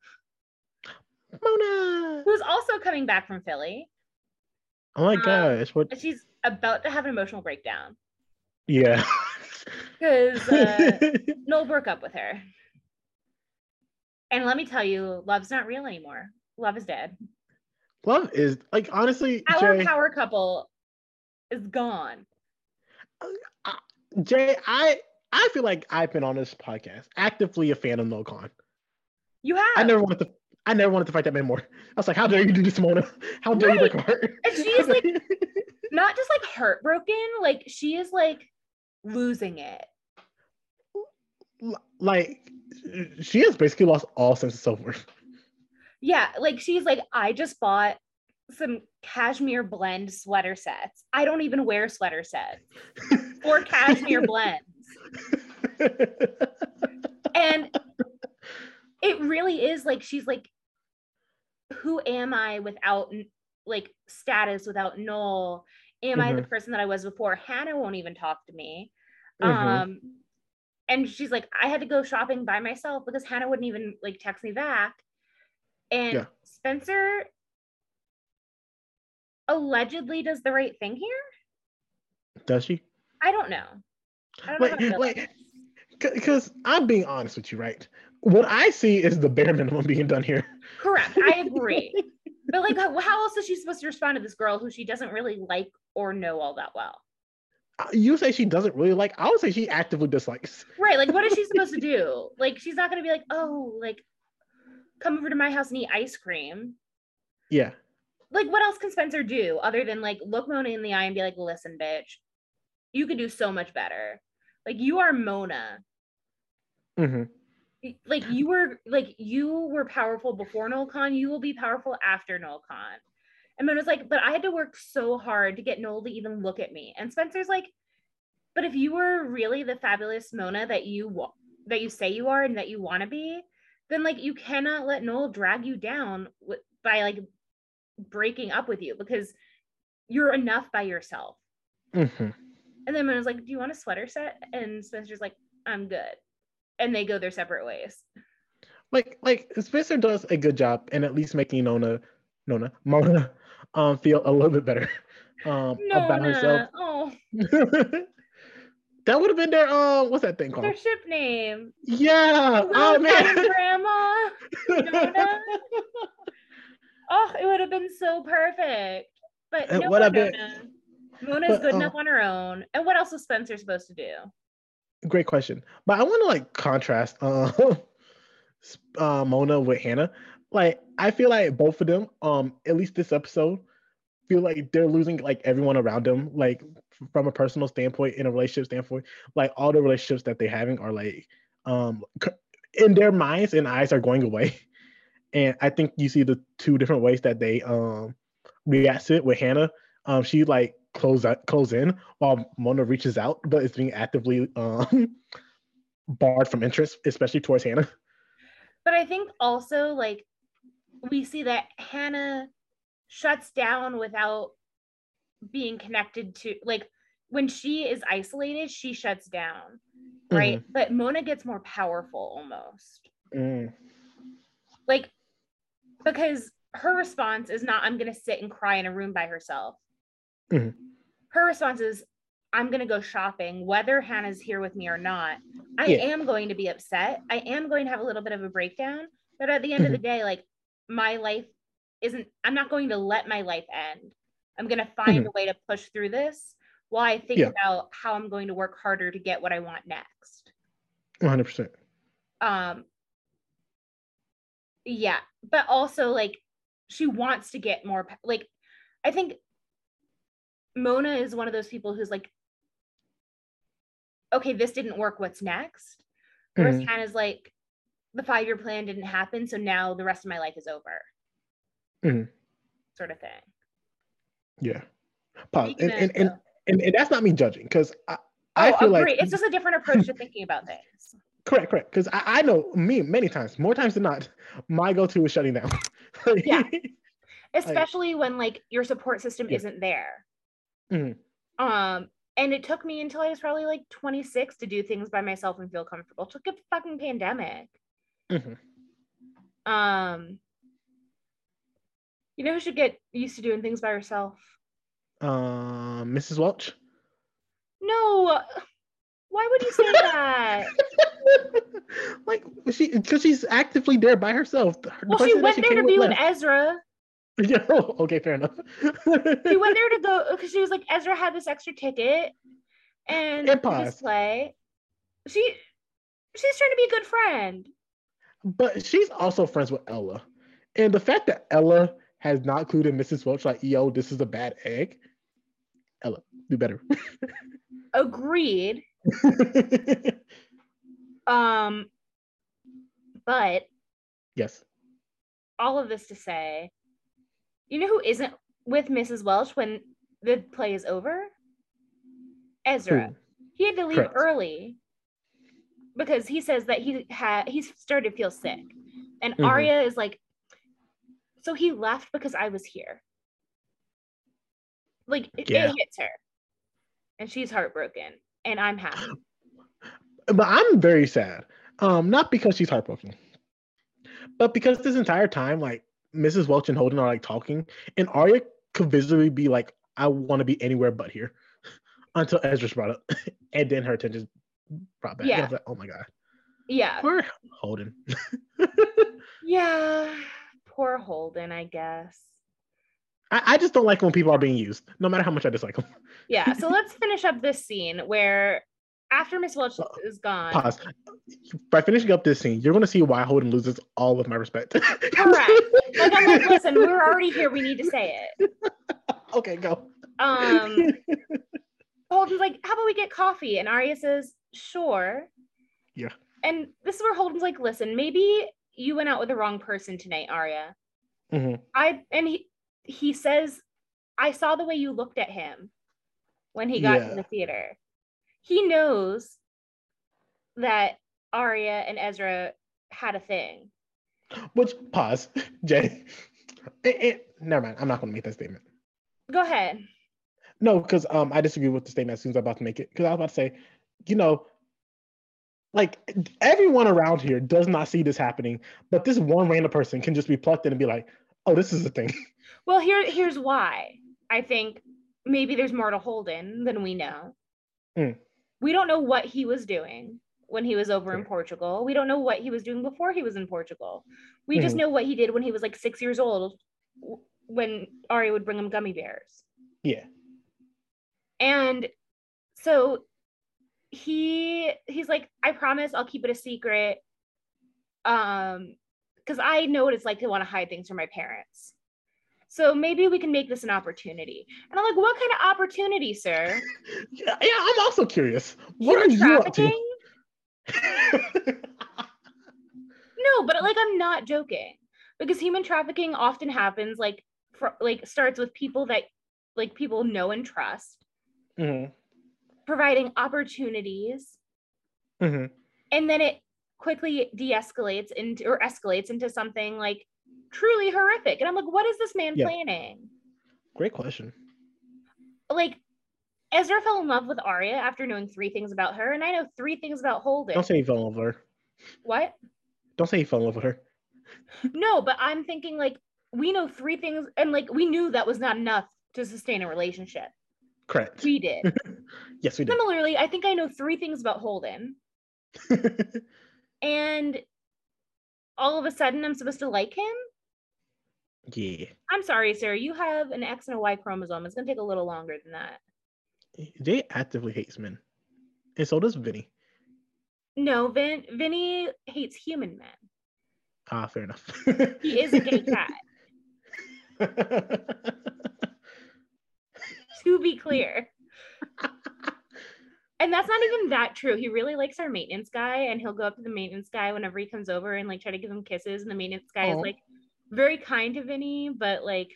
Mona. who's also coming back from philly Oh my Um, gosh. What? she's about to have an emotional breakdown Yeah. because uh, Noel broke up with her. And let me tell you, love's not real anymore. Love is dead. Love is like honestly, Our Jay. power couple is gone. Jay, I I feel like I've been on this podcast actively a fan of No Con. You have. I never wanted to. I never wanted to fight that man more. I was like, how dare you do this, Mona? How dare you break heart? And she's like- not just like heartbroken, like she is like losing it. like, she has basically lost all sense of self worth. Yeah, like she's like, I just bought some cashmere blend sweater sets. I don't even wear sweater sets or cashmere blends. and it really is like she's like who am i without like status without Noel Am I the Mhm. person that I was before? Hannah won't even talk to me. Mhm. Um, and she's like, I had to go shopping by myself because Hannah wouldn't even like text me back. And Yeah. Spencer allegedly does the right thing here. Does she? I don't know. I don't know. Like, feel like, because I'm being honest with you, right? What I see is the bare minimum being done here. Correct. I agree. but like, how, how else is she supposed to respond to this girl who she doesn't really like or know all that well? Uh, You say she doesn't really like. I would say she actively dislikes. Right. Like, what is she supposed to do? Like, she's not going to be like, oh, like, come over to my house and eat ice cream. Yeah. Like, what else can Spencer do other than like look Mona in the eye and be like, listen, bitch, you could do so much better. Like, you are Mona. hmm Like, you were like you were powerful before Noel Kahn. You will be powerful after Noel Kahn. And Mona's like, but I had to work so hard to get Noel to even look at me. And Spencer's like, but if you were really the fabulous Mona that you that you say you are and that you want to be, then like you cannot let Noel drag you down with, by like breaking up with you because you're enough by yourself. hmm And then Mona's like, do you want a sweater set? And Spencer's like, I'm good. And they go their separate ways. Like, like Spencer does a good job in at least making Nona, Nona, Mona, um, feel a little bit better, um, No, about herself. oh, that would have been their um, what's that thing called? their ship name. Yeah. Oh Oh, man. Grandma. Nona. Oh, it would have been so perfect. But It no, would have been- Mona. Mona's good uh, enough on her own. And what else is Spencer supposed to do? Great question. But I want to like contrast uh, uh Mona with Hannah. Like I feel like both of them, um, at least this episode, feel like they're losing like everyone around them, like from a personal standpoint, in a relationship standpoint. Like all the relationships that they're having are like um in their minds and eyes are going away. And I think you see the two different ways that they um react to it with Hannah. Um, she like close out, close in while Mona reaches out, but it's being actively um barred from interest, especially towards Hannah. But I think also like we see that Hannah shuts down without being connected to like when she is isolated, she shuts down. Right. But Mona gets more powerful almost. Mm, Like because her response is not I'm gonna sit and cry in a room by herself. Mhm. Her response is I'm gonna go shopping, whether Hannah's here with me or not. I Yeah. am going to be upset. I am going to have a little bit of a breakdown. But at the end of the day, like my life isn't, I'm not going to let my life end. I'm gonna find a way to push through this while I think Yeah. about how I'm going to work harder to get what I want next. 100%. um yeah but also like she wants to get more like i think mona is one of those people who's like okay this didn't work what's next whereas Mhm. hannah's like the five year plan didn't happen so now the rest of my life is over Mhm. sort of thing Yeah. Pause. And, and, and, and, and that's not me judging because I, I oh feel agree. like it's just a different approach to thinking about things correct, correct. Because I, I know me many times, more times than not, my go-to is shutting down. Yeah. especially when like your support system Yeah. isn't there Mhm. um and it took me until i was probably like 26 to do things by myself and feel comfortable it took a fucking pandemic Mhm. um you know who should get used to doing things by herself Um, Mrs. Welch. no why would you say that like she, because she's actively there by herself. The well she went there to be with left. ezra Yeah. Okay. Fair enough. she went there to go because she was like ezra had this extra ticket and pause. display she she's trying to be a good friend But she's also friends with Ella. And the fact that Ella has not included Mrs. Welch, like, yo, this is a bad egg. Ella, do better. agreed um but yes. all of this to say, you know who isn't with Mrs. Welch when the play is over? Ezra. Who? He had to leave Correct. early because he says that he had he started to feel sick. And Mhm. Aria is like, so he left because I was here. Like it, Yeah. it hits her. And she's heartbroken. And I'm happy. But I'm very sad. Um, not because she's heartbroken, but because this entire time, like Mrs. Welch and Holden are like talking, and Aria could visibly be like, "I want to be anywhere but here," until Ezra's brought up, and then her attention brought back. And I Yeah. was like, "Oh my god, Yeah. poor Holden." Yeah. Poor Holden, I guess. I, I just don't like when people are being used, no matter how much I dislike them. Yeah. So let's finish up this scene where after Miss Welch Uh, is gone. Pause. By finishing up this scene, you're going to see why Holden loses all of my respect. Correct. Like I'm like, listen, we're already here. We need to say it. okay, go. Um Holden's like, how about we get coffee? And Aria says, sure. Yeah. And this is where Holden's like, listen, maybe you went out with the wrong person tonight, Aria. Mhm. I and he he says, I saw the way you looked at him when he got Yeah. to the theater. He knows that Aria and Ezra had a thing. Which pause, Jay. Eh, eh, never mind. I'm not going to make that statement. Go ahead. No, because um, I disagree with the statement as soon as I'm about to make it. Because I was about to say, you know, like everyone around here does not see this happening, but this one random person can just be plucked in and be like, "Oh, this is a thing." Well, here here's why. I think maybe there's more to Holden than we know. Mm. We don't know what he was doing when he was over in Portugal. We don't know what he was doing before he was in Portugal. We just Mhm. know what he did when he was like six years old, when Ari would bring him gummy bears. Yeah. And so he he's like, I promise I'll keep it a secret. Um, because I know what it's like to want to hide things from my parents. So maybe we can make this an opportunity. And I'm like, what kind of opportunity, sir? Yeah, yeah, I'm also curious. What are Human you up trafficking? to? No, but like I'm not joking. Because human trafficking often happens like for, like starts with people that like people know and trust, Mhm, providing opportunities mhm. and then it quickly de-escalates into or escalates into something like truly horrific and i'm like what is this man Yeah. planning Great question. like ezra fell in love with aria after knowing three things about her and i know three things about holden Don't say he fell in love with her. what Don't say he fell in love with her. no but i'm thinking like we know three things and like we knew that was not enough to sustain a relationship Correct. we did yes, we did. similarly i think i know three things about holden and all of a sudden i'm supposed to like him yeah. I'm sorry, sir. You have an X and a Y chromosome. It's gonna take a little longer than that. Jay actively hates men. And so does Vinny. No, Vin Vinny hates human men. Ah, fair enough. He is a gay cat. To be clear. And that's not even that true. He really likes our maintenance guy, and he'll go up to the maintenance guy whenever he comes over and like try to give him kisses. And the maintenance guy is like very kind to Vinny, but like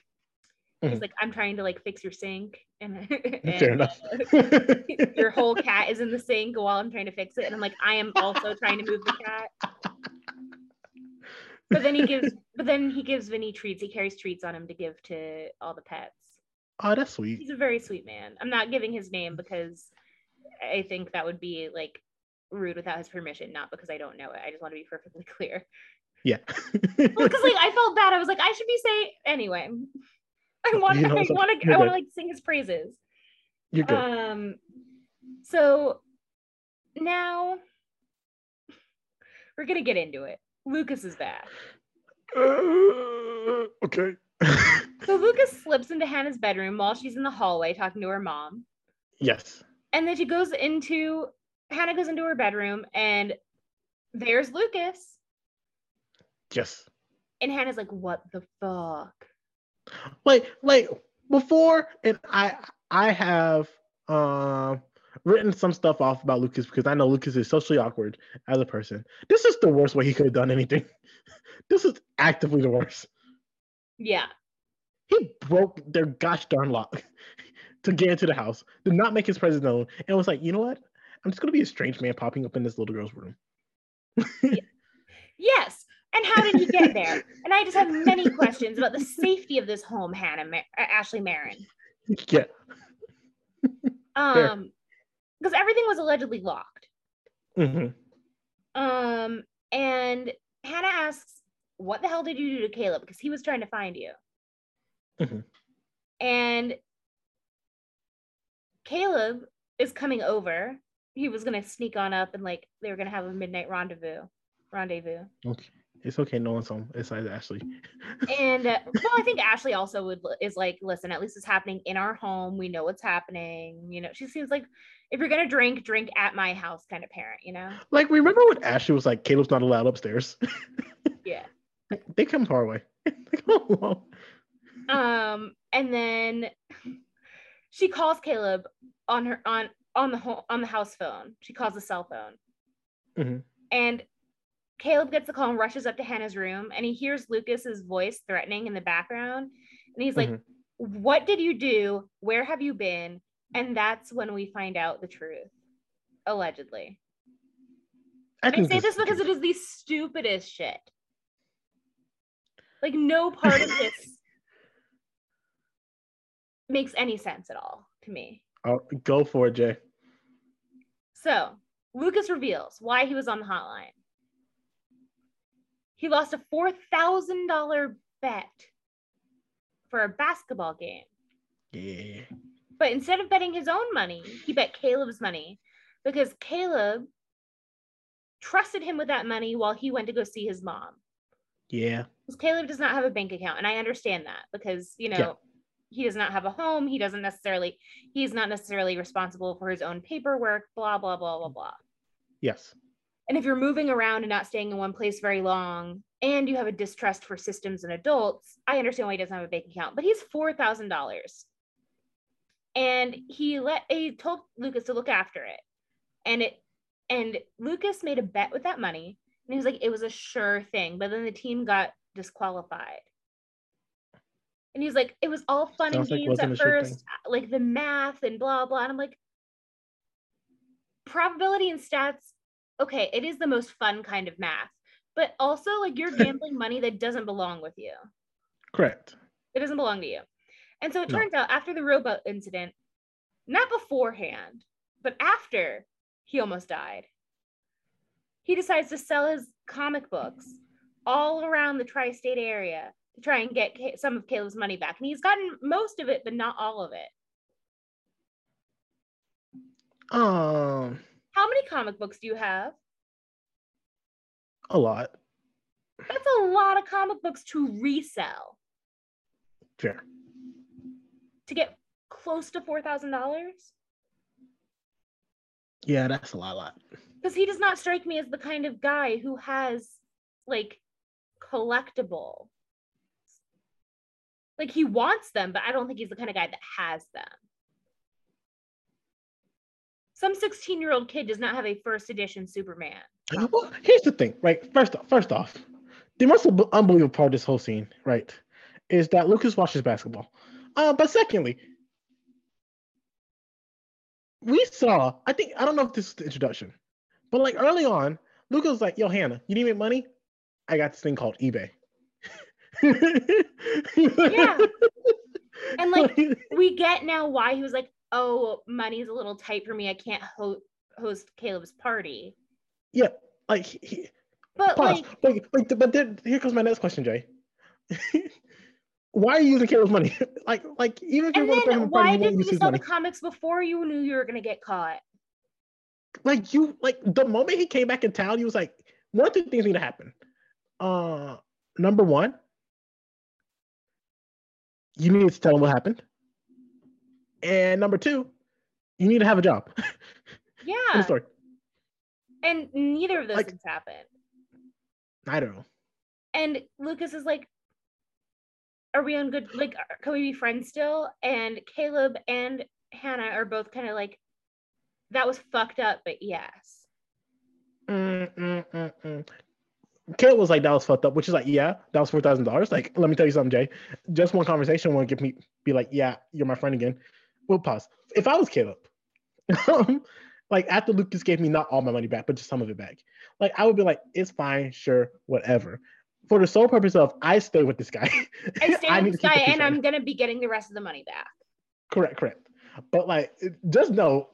he's Mhm. like, I'm trying to like fix your sink, and, fair enough. your whole cat is in the sink while I'm trying to fix it. And I'm like, I am also trying to move the cat. But then he gives but then he gives Vinny treats. He carries treats on him to give to all the pets. oh, that's sweet. He's a very sweet man. I'm not giving his name because I think that would be like rude without his permission, not because I don't know it. I just want to be perfectly clear. Yeah. Well, because like I felt bad. I was like, I should be saying anyway. I want You know, I want to I want to like sing his praises. You're good. Um, so now we're gonna get into it. Lucas is back. Uh, okay. So Lucas slips into Hannah's bedroom while she's in the hallway talking to her mom, yes. and then she goes into Hannah goes into her bedroom, and there's Lucas, Yes. and Hannah's like, "What the fuck?" like like before and i i have um written some stuff off about lucas because i know lucas is socially awkward as a person this is the worst way he could have done anything this is actively the worst Yeah, he broke their gosh darn lock to get into the house did not make his presence known and was like you know what i'm just gonna be a strange man popping up in this little girl's room yes. And how did he get there? And I just have many questions about the safety of this home, Hannah, Ma- uh, Ashley Marin. Yeah. Um, because everything was allegedly locked. Mm-hmm. Um, and Hannah asks, "What the hell did you do to Caleb?" Because he was trying to find you. Mm-hmm. And Caleb is coming over. He was gonna sneak on up and like they were gonna have a midnight rendezvous. Rendezvous. Okay. It's okay. No one's home. It's Ashley. And uh, well, I think Ashley also would is like, listen, at least it's happening in our home. We know what's happening. You know, she seems like if you're gonna drink, drink at my house kind of parent. You know? Like, remember when Ashley was like, Caleb's not allowed upstairs? Yeah. they come far away. They come along. Um, and then she calls Caleb on her on on the home on the house phone. She calls the cell phone, Mhm. and Caleb gets the call and rushes up to Hannah's room, and he hears Lucas's voice threatening in the background, and he's like, Mhm. "What did you do? Where have you been?" And that's when we find out the truth, allegedly. I I say this because it is the stupidest shit. Like no part of this makes any sense at all to me. Oh, go for it, Jay. So Lucas reveals why he was on the hotline. He lost a four thousand dollar bet for a basketball game, Yeah. but instead of betting his own money, he bet Caleb's money because Caleb trusted him with that money while he went to go see his mom. Yeah. because Caleb does not have a bank account, and I understand that because you know Yeah. he does not have a home. He doesn't necessarily. He's not necessarily responsible for his own paperwork. Blah blah blah blah blah. Yes. And if you're moving around and not staying in one place very long, and you have a distrust for systems and adults, I understand why he doesn't have a bank account. But he's four thousand dollars, and he let he told Lucas to look after it, and it and Lucas made a bet with that money, and he was like, it was a sure thing. But then the team got disqualified. And he's like, it was all fun Sounds and games wasn't at thing. first, like the math and blah blah. And I'm like, probability and stats, okay, it is the most fun kind of math, but also like you're gambling money that doesn't belong with you. Correct. It doesn't belong to you. And so it No. turns out after the rowboat incident, not beforehand, but after he almost died, he decides to sell his comic books all around the tri state area to try and get some of Caleb's money back. And he's gotten most of it, but not all of it. Um, How many comic books do you have? a lot. That's a lot of comic books to resell Fair. to get close to $4,000. Yeah, that's a lot. A lot. because he does not strike me as the kind of guy who has like collectible like he wants them but i don't think he's the kind of guy that has them some 16 year old kid does not have a first edition superman Well, here's the thing, right? First off, first off, the most unbelievable part of this whole scene, right, is that Lucas watches basketball. Uh, but secondly, we saw, I think, I don't know if this is the introduction, but like early on, Lucas was like, yo, Hannah, you need me money? I got this thing called eBay. Yeah. And, like, we get now why he was like oh money's a little tight for me i can't ho- host caleb's party yeah, like, he, but pause. like but then here comes my next question, Jay. Why are you using Caleb's money? like, like even if you're and going to throw him a party, why you didn't you sell money. the comics before you knew you were going to get caught like you like the moment he came back in town, he was like, one of two things need to happen. Uh number one, you need to tell him what happened. And number two, you need to have a job. yeah story. and neither of those Like- things happened I don't know. and lucas is like are we on good like can we be friends still and caleb and hannah are both kind of like that was fucked up but yes Mm, mm, mm, mm. Caleb was like, that was fucked up, which is like, yeah, that was four thousand dollars. Like, let me tell you something, Jay. Just one conversation won't get me be like, yeah, you're my friend again. We'll pause. If I was Caleb, um, like after Lucas gave me not all my money back, but just some of it back, like I would be like, it's fine, sure, whatever. For the sole purpose of I stay with this guy. i stay I with this guy and i'm gonna be getting the rest of the money back Correct, correct. But like, just know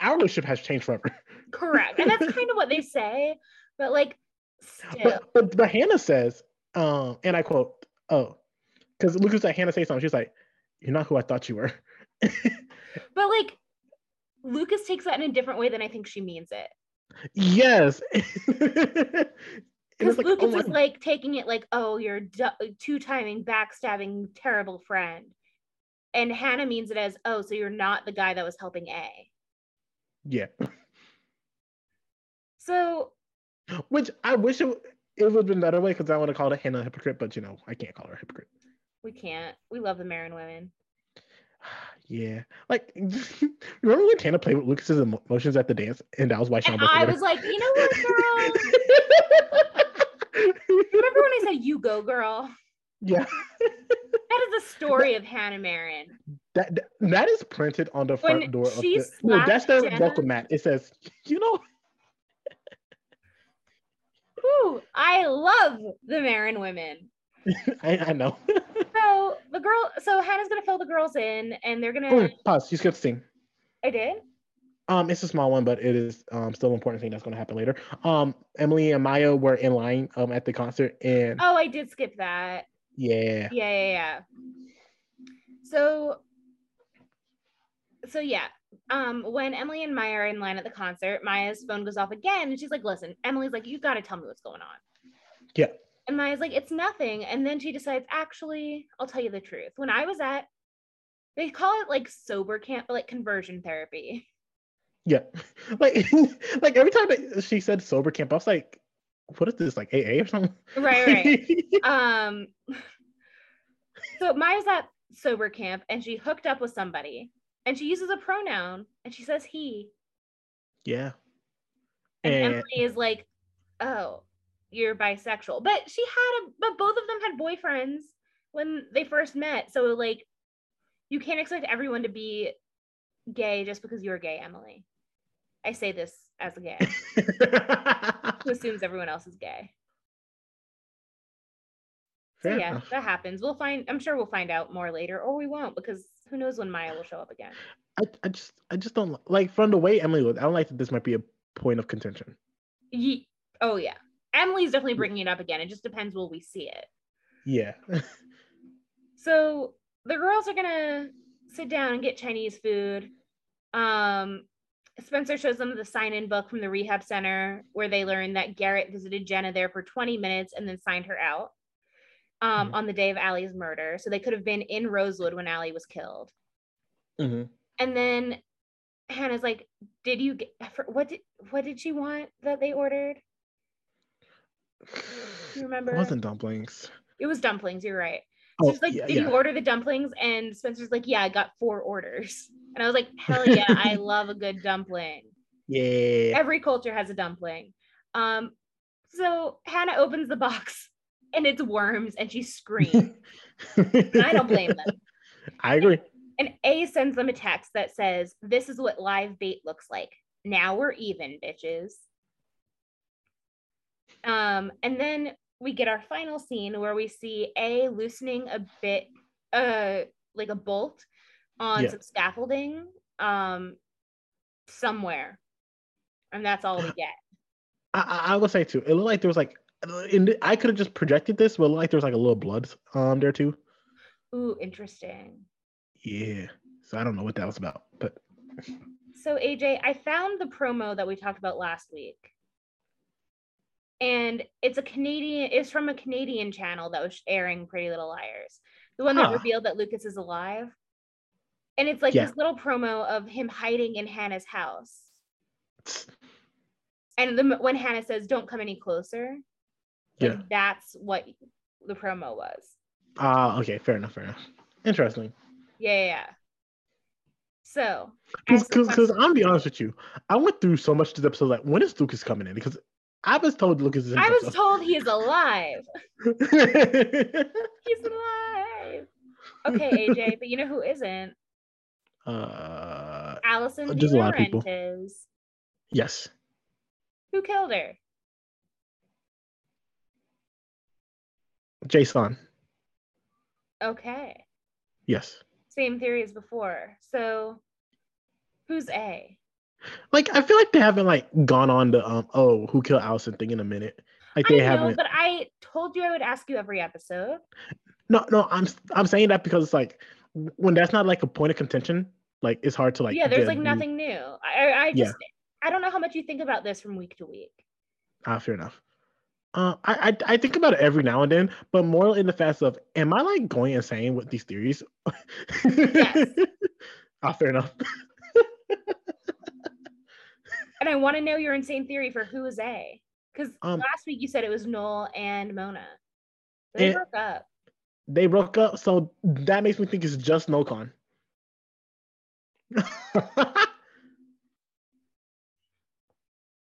our relationship has changed forever. Correct. And that's kind of what they say. But like, still. But, but but Hannah says, um, and I quote, "Oh, because Lucas at Hannah say something. She's like, "You're not who I thought you were." But like, Lucas takes that in a different way than I think she means it. yes. Because like, Lucas oh is like taking it like, oh, you're du- two timing, backstabbing, terrible friend. And Hannah means it as, oh, so you're not the guy that was helping A. yeah. So Which I wish it, it would have been better way because I want to call it Hannah a hypocrite, but you know, I can't call her a hypocrite. we can't. We love the Marin women. Yeah. Like, remember when Hannah played with Lucas's emotions at the dance and that was why Sean And I was like, you know what, girl? Remember when I said, you go, girl? yeah. That is the story of Hannah Marin. That, that that is printed on the When front door of the no, that's their Jenna- welcome mat. It says, you know, Whew, I love the Marin women. I, I know. So the girl, so Hannah's gonna fill the girls in, and they're gonna. oh, pause. You skipped the scene. I did. Um, it's a small one, but it is um still an important thing that's going to happen later. Um, Emily and Maya were in line um at the concert, and Oh, I did skip that. yeah, Yeah, yeah, yeah. So, so yeah. Um, when Emily and Maya are in line at the concert, Maya's phone goes off again, and she's like, "Listen," Emily's like, "You got to tell me what's going on." yeah, And Maya's like, "It's nothing." And then she decides, "Actually, I'll tell you the truth. When I was at, they call it like sober camp, but like conversion therapy." yeah. Like, like every time she said sober camp, I was like, what is this like AA or something? Right, right. um so Maya's at sober camp and she hooked up with somebody and she uses a pronoun and she says he yeah, and, and Emily is like oh you're bisexual but she had a but both of them had boyfriends when they first met so like you can't expect everyone to be gay just because you're gay Emily I say this as a gay who assumes everyone else is gay So yeah, enough. that happens. We'll find. I'm sure we'll find out more later, or we won't, because who knows when Maya will show up again. I, I just I just don't like from the way Emily was. I don't like that this might be a point of contention. Ye- oh yeah, Emily's definitely bringing it up again. It just depends will we see it. Yeah, So the girls are gonna sit down and get Chinese food. Um, Spencer shows them the sign-in book from the rehab center where they learn that Garrett visited Jenna there for 20 minutes and then signed her out um, Mhm. on the day of Allie's murder. So they could have been in Rosewood when Allie was killed. Mhm. And then Hannah's like, "Did you get for- what did what did she want that they ordered? You remember? It wasn't dumplings. It was dumplings. You're right. Oh, She's like, yeah, "Did yeah. you order the dumplings?" And Spencer's like, "Yeah, I got four orders." And I was like, "Hell yeah, I love a good dumpling." Yeah. Every culture has a dumpling. Um, so Hannah opens the box and it's worms, and she screams. and I don't blame them. I agree. And A sends them a text that says, This is what live bait looks like. Now we're even, bitches. Um, and then we get our final scene where we see A loosening a bit, uh, like a bolt on Yeah. some scaffolding um, somewhere. And that's all we get. I, I I would say too. It looked like there was like, in the, I could have just projected this, but it looked like there was like a little blood um there too. Ooh, interesting. Yeah. So I don't know what that was about, but So AJ, I found the promo that we talked about last week. And it's a Canadian, it's from a Canadian channel that was airing Pretty Little Liars. The one that revealed that Lucas is alive. And it's like Yeah. this little promo of him hiding in Hannah's house. And the, when Hannah says, Don't come any closer, like, yeah. that's what the promo was. Ah, okay, fair enough, fair enough. Interesting. Yeah, yeah. yeah. So, Because because I'm gonna be honest with you, I went through so much this episode. Like, when is Lucas coming in? Because I was told Lucas is I was told he is alive. He's alive. Okay, AJ, but you know who isn't? uh, Allison Just a lot of people. Yes. Who killed her? Jason. Okay. Yes. Same theory as before. So who's A? Like I feel like they haven't like gone on the um oh who killed Allison thing in a minute. Like they I know, haven't. but I told you I would ask you every episode. No, no, I'm I'm saying that because it's like when that's not like a point of contention, like it's hard to like. yeah, there's like nothing new. I, I Yeah. just I don't know how much you think about this from week to week. Ah, fair enough. Uh, I, I I think about it every now and then, but more in the fact of, am I like going insane with these theories? Yes. ah, fair enough. And I want to know your insane theory for who is A. Because Um, last week you said it was Noel and Mona. They broke up. They broke up, so that makes me think it's just Noel Kahn.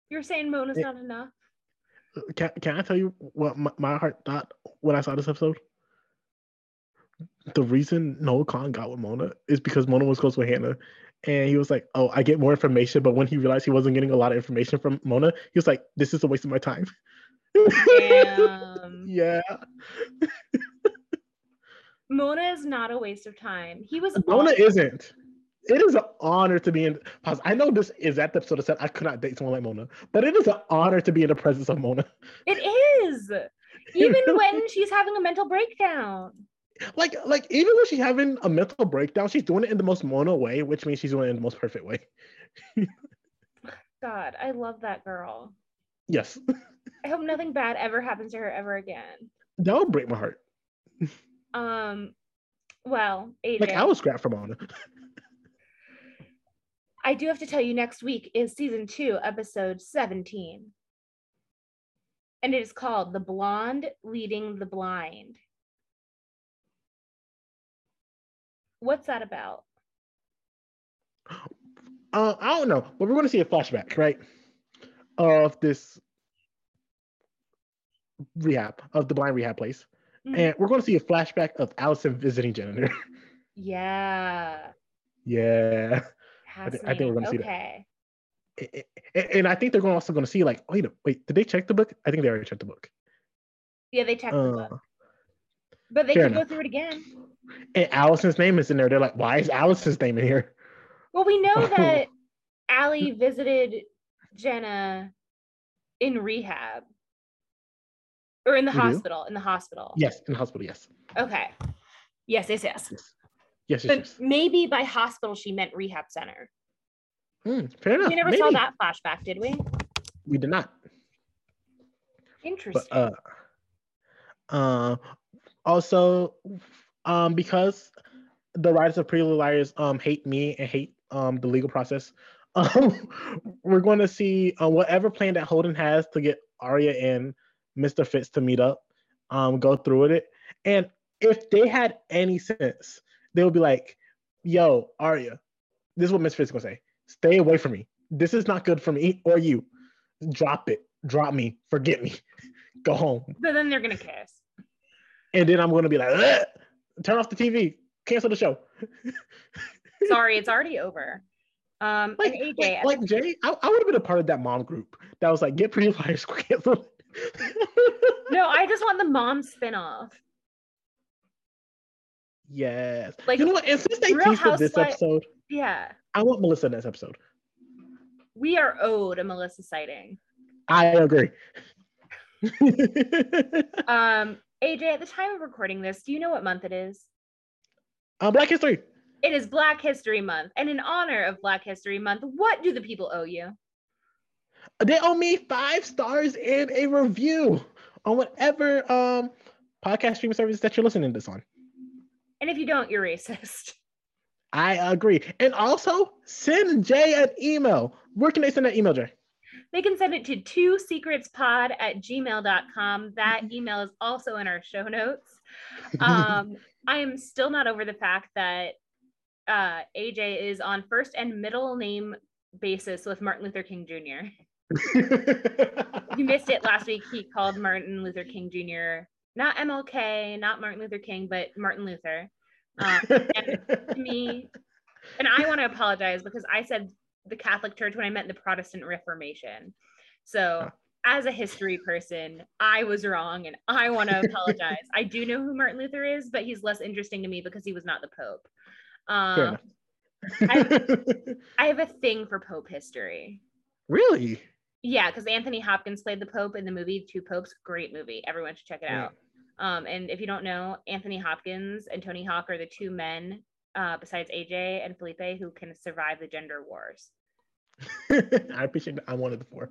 You're saying Mona's It- not enough? can, can I tell you what my, my heart thought when I saw this episode? The reason Noel Kahn got with Mona is because Mona was close with Hannah. And he was like, Oh, I get more information. But when he realized he wasn't getting a lot of information from Mona, he was like, This is a waste of my time. Yeah. Mona is not a waste of time. He was Mona awesome. isn't. It is an honor to be in. pause. I know this is that the episode that said I could not date someone like Mona, but it is an honor to be in the presence of Mona. It is. Even when she's having a mental breakdown. Like, like even when she's having a mental breakdown, she's doing it in the most Mona way, which means she's doing it in the most perfect way. God, I love that girl. Yes, I hope nothing bad ever happens to her ever again. that would break my heart. Um, well, AJ, Like I was scrapped for Mona. I do have to tell you next week is season two, episode 17. And it is called The Blonde Leading the Blind. What's that about? Uh, I don't know, but we're going to see a flashback, right, of this rehab of the blind rehab place, Mhm. and we're going to see a flashback of Allison visiting Jennifer. Yeah. yeah. I thi- I think we're gonna see that. okay. A- a- and I think they're also going to see like, wait, wait, did they check the book? I think they already checked the book. Yeah, they checked the Uh, book. But they can go through it again. And Allison's name is in there. They're like, why is Allison's name in here? Well, we know that Allie visited Jenna in rehab. Or in the We do? hospital. In the hospital. Yes, in the hospital. Yes, Okay. Yes, yes, yes. yes, yes, yes. But yes. maybe by hospital she meant rehab center. Hmm, fair enough. We never Maybe. saw that flashback, did we? We did not. Interesting. But uh, uh, also, um, because the writers of Pretty Little Liars um hate me and hate um the legal process, um, we're going to see uh, whatever plan that Holden has to get Aria and Mr. Fitz to meet up, um, go through with it, and if they had any sense, they would be like, "Yo, Aria, this is what Miss Fitz is gonna say. Stay away from me. This is not good for me or you. Drop it. Drop me. Forget me. Go home." but then they're gonna kiss. and then I'm gonna be like, "Ugh, turn off the TV, cancel the show. Sorry, it's already over. Um Like, AJ, like, like Jay, I, I would have been a part of that mom group that was like, get pretty liars canceled. no, I just want the mom spinoff. yes. Like, you know what? And since they Real teased this episode, Yeah. I want Melissa in this episode. We are owed a Melissa sighting. I agree. Um, AJ, at the time of recording this, do you know what month it is? uh, Black History. It is Black History Month. And in honor of Black History Month, what do the people owe you? They owe me five stars and a review on whatever um podcast streaming service that you're listening to this on. And if you don't, you're racist. I agree. And also send Jay an email. Where can they send that email, Jay? They can send it to two secretspod at gmail.com. That email is also in our show notes. Um, I am still not over the fact that uh, AJ is on first and middle name basis with Martin Luther King Jr. You missed it last week. He called Martin Luther King Jr. not MLK, not Martin Luther King, but Martin Luther. Um, to me, and I want to apologize because I said the Catholic Church when I meant the Protestant Reformation. So, Huh. as a history person, I was wrong and I want to apologize. I do know who Martin Luther is, but he's less interesting to me because he was not the Pope. Um, I, I have a thing for Pope history. really? Yeah, because Anthony Hopkins played the Pope in the movie Two Popes. Great movie. Everyone should check it Yeah. out. Um, and if you don't know, Anthony Hopkins and Tony Hawk are the two men, uh, besides AJ and Felipe, who can survive the gender wars. I appreciate that. I'm one of the four.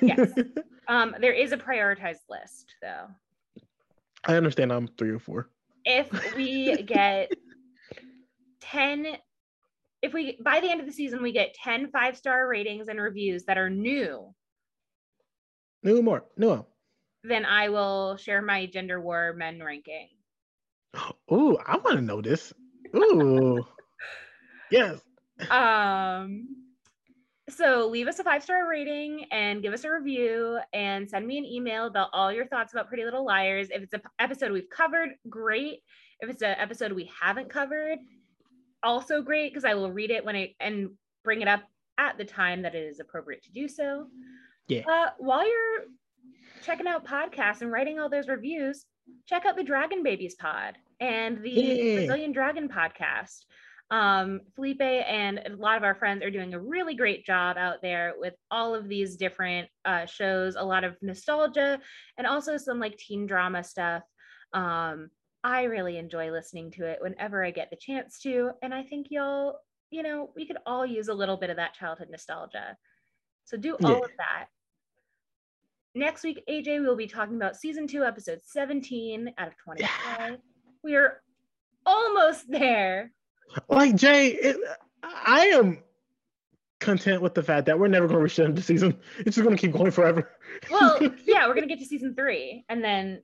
Yes. Um, there is a prioritized list though. I understand I'm three or four. If we get 10, if we by the end of the season we get 10 five star ratings and reviews that are new, No more. No. then I will share my gender war men ranking. Ooh, I want to know this. Ooh. yes. Um, so leave us a five star rating and give us a review and send me an email about all your thoughts about Pretty Little Liars. If it's an episode we've covered, great. If it's an episode we haven't covered, also great because I will read it when I and bring it up at the time that it is appropriate to do so. Yeah. Uh, while you're checking out podcasts and writing all those reviews, check out the Dragon Babies pod and the Yeah. Brazilian Dragon podcast. Um, Felipe and a lot of our friends are doing a really great job out there with all of these different uh, shows, a lot of nostalgia and also some like teen drama stuff. Um, I really enjoy listening to it whenever I get the chance to. And I think you'll, you know, we could all use a little bit of that childhood nostalgia. So do all Yeah. of that. Next week, AJ, we'll be talking about season two, episode 17 out of 25. We are almost there. Like Jay, it, I am content with the fact that we're never going to reach the end of the season. It's just going to keep going forever. Well, yeah, we're gonna get to season three, and then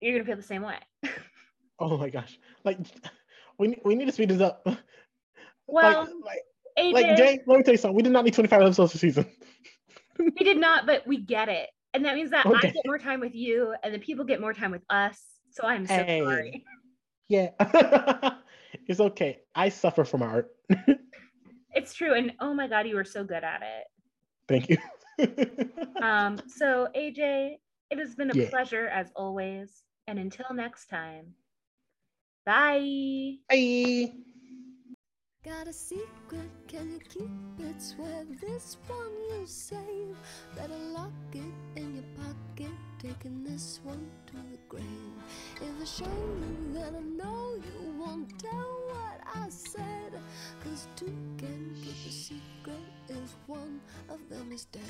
you're gonna feel the same way. oh my gosh. Like we we need to speed this up. Well, like, like, like Jay, let me tell you something. We did not need 25 episodes a season. we did not, but we get it, and that means that I get more time with you, and the people get more time with us. So I'm so Hey. sorry. Yeah. It's okay. I suffer from art. It's true, and oh my god, you were so good at it. Thank you. Um, so AJ, it has been a Yeah. pleasure as always, and until next time, bye. Bye. Got a secret, can you keep it? Swear this one you'll save. Better lock it in your pocket, taking this one to the grave. If I show you, then I know you won't tell what I said. Cause two can keep a secret if one of them is dead.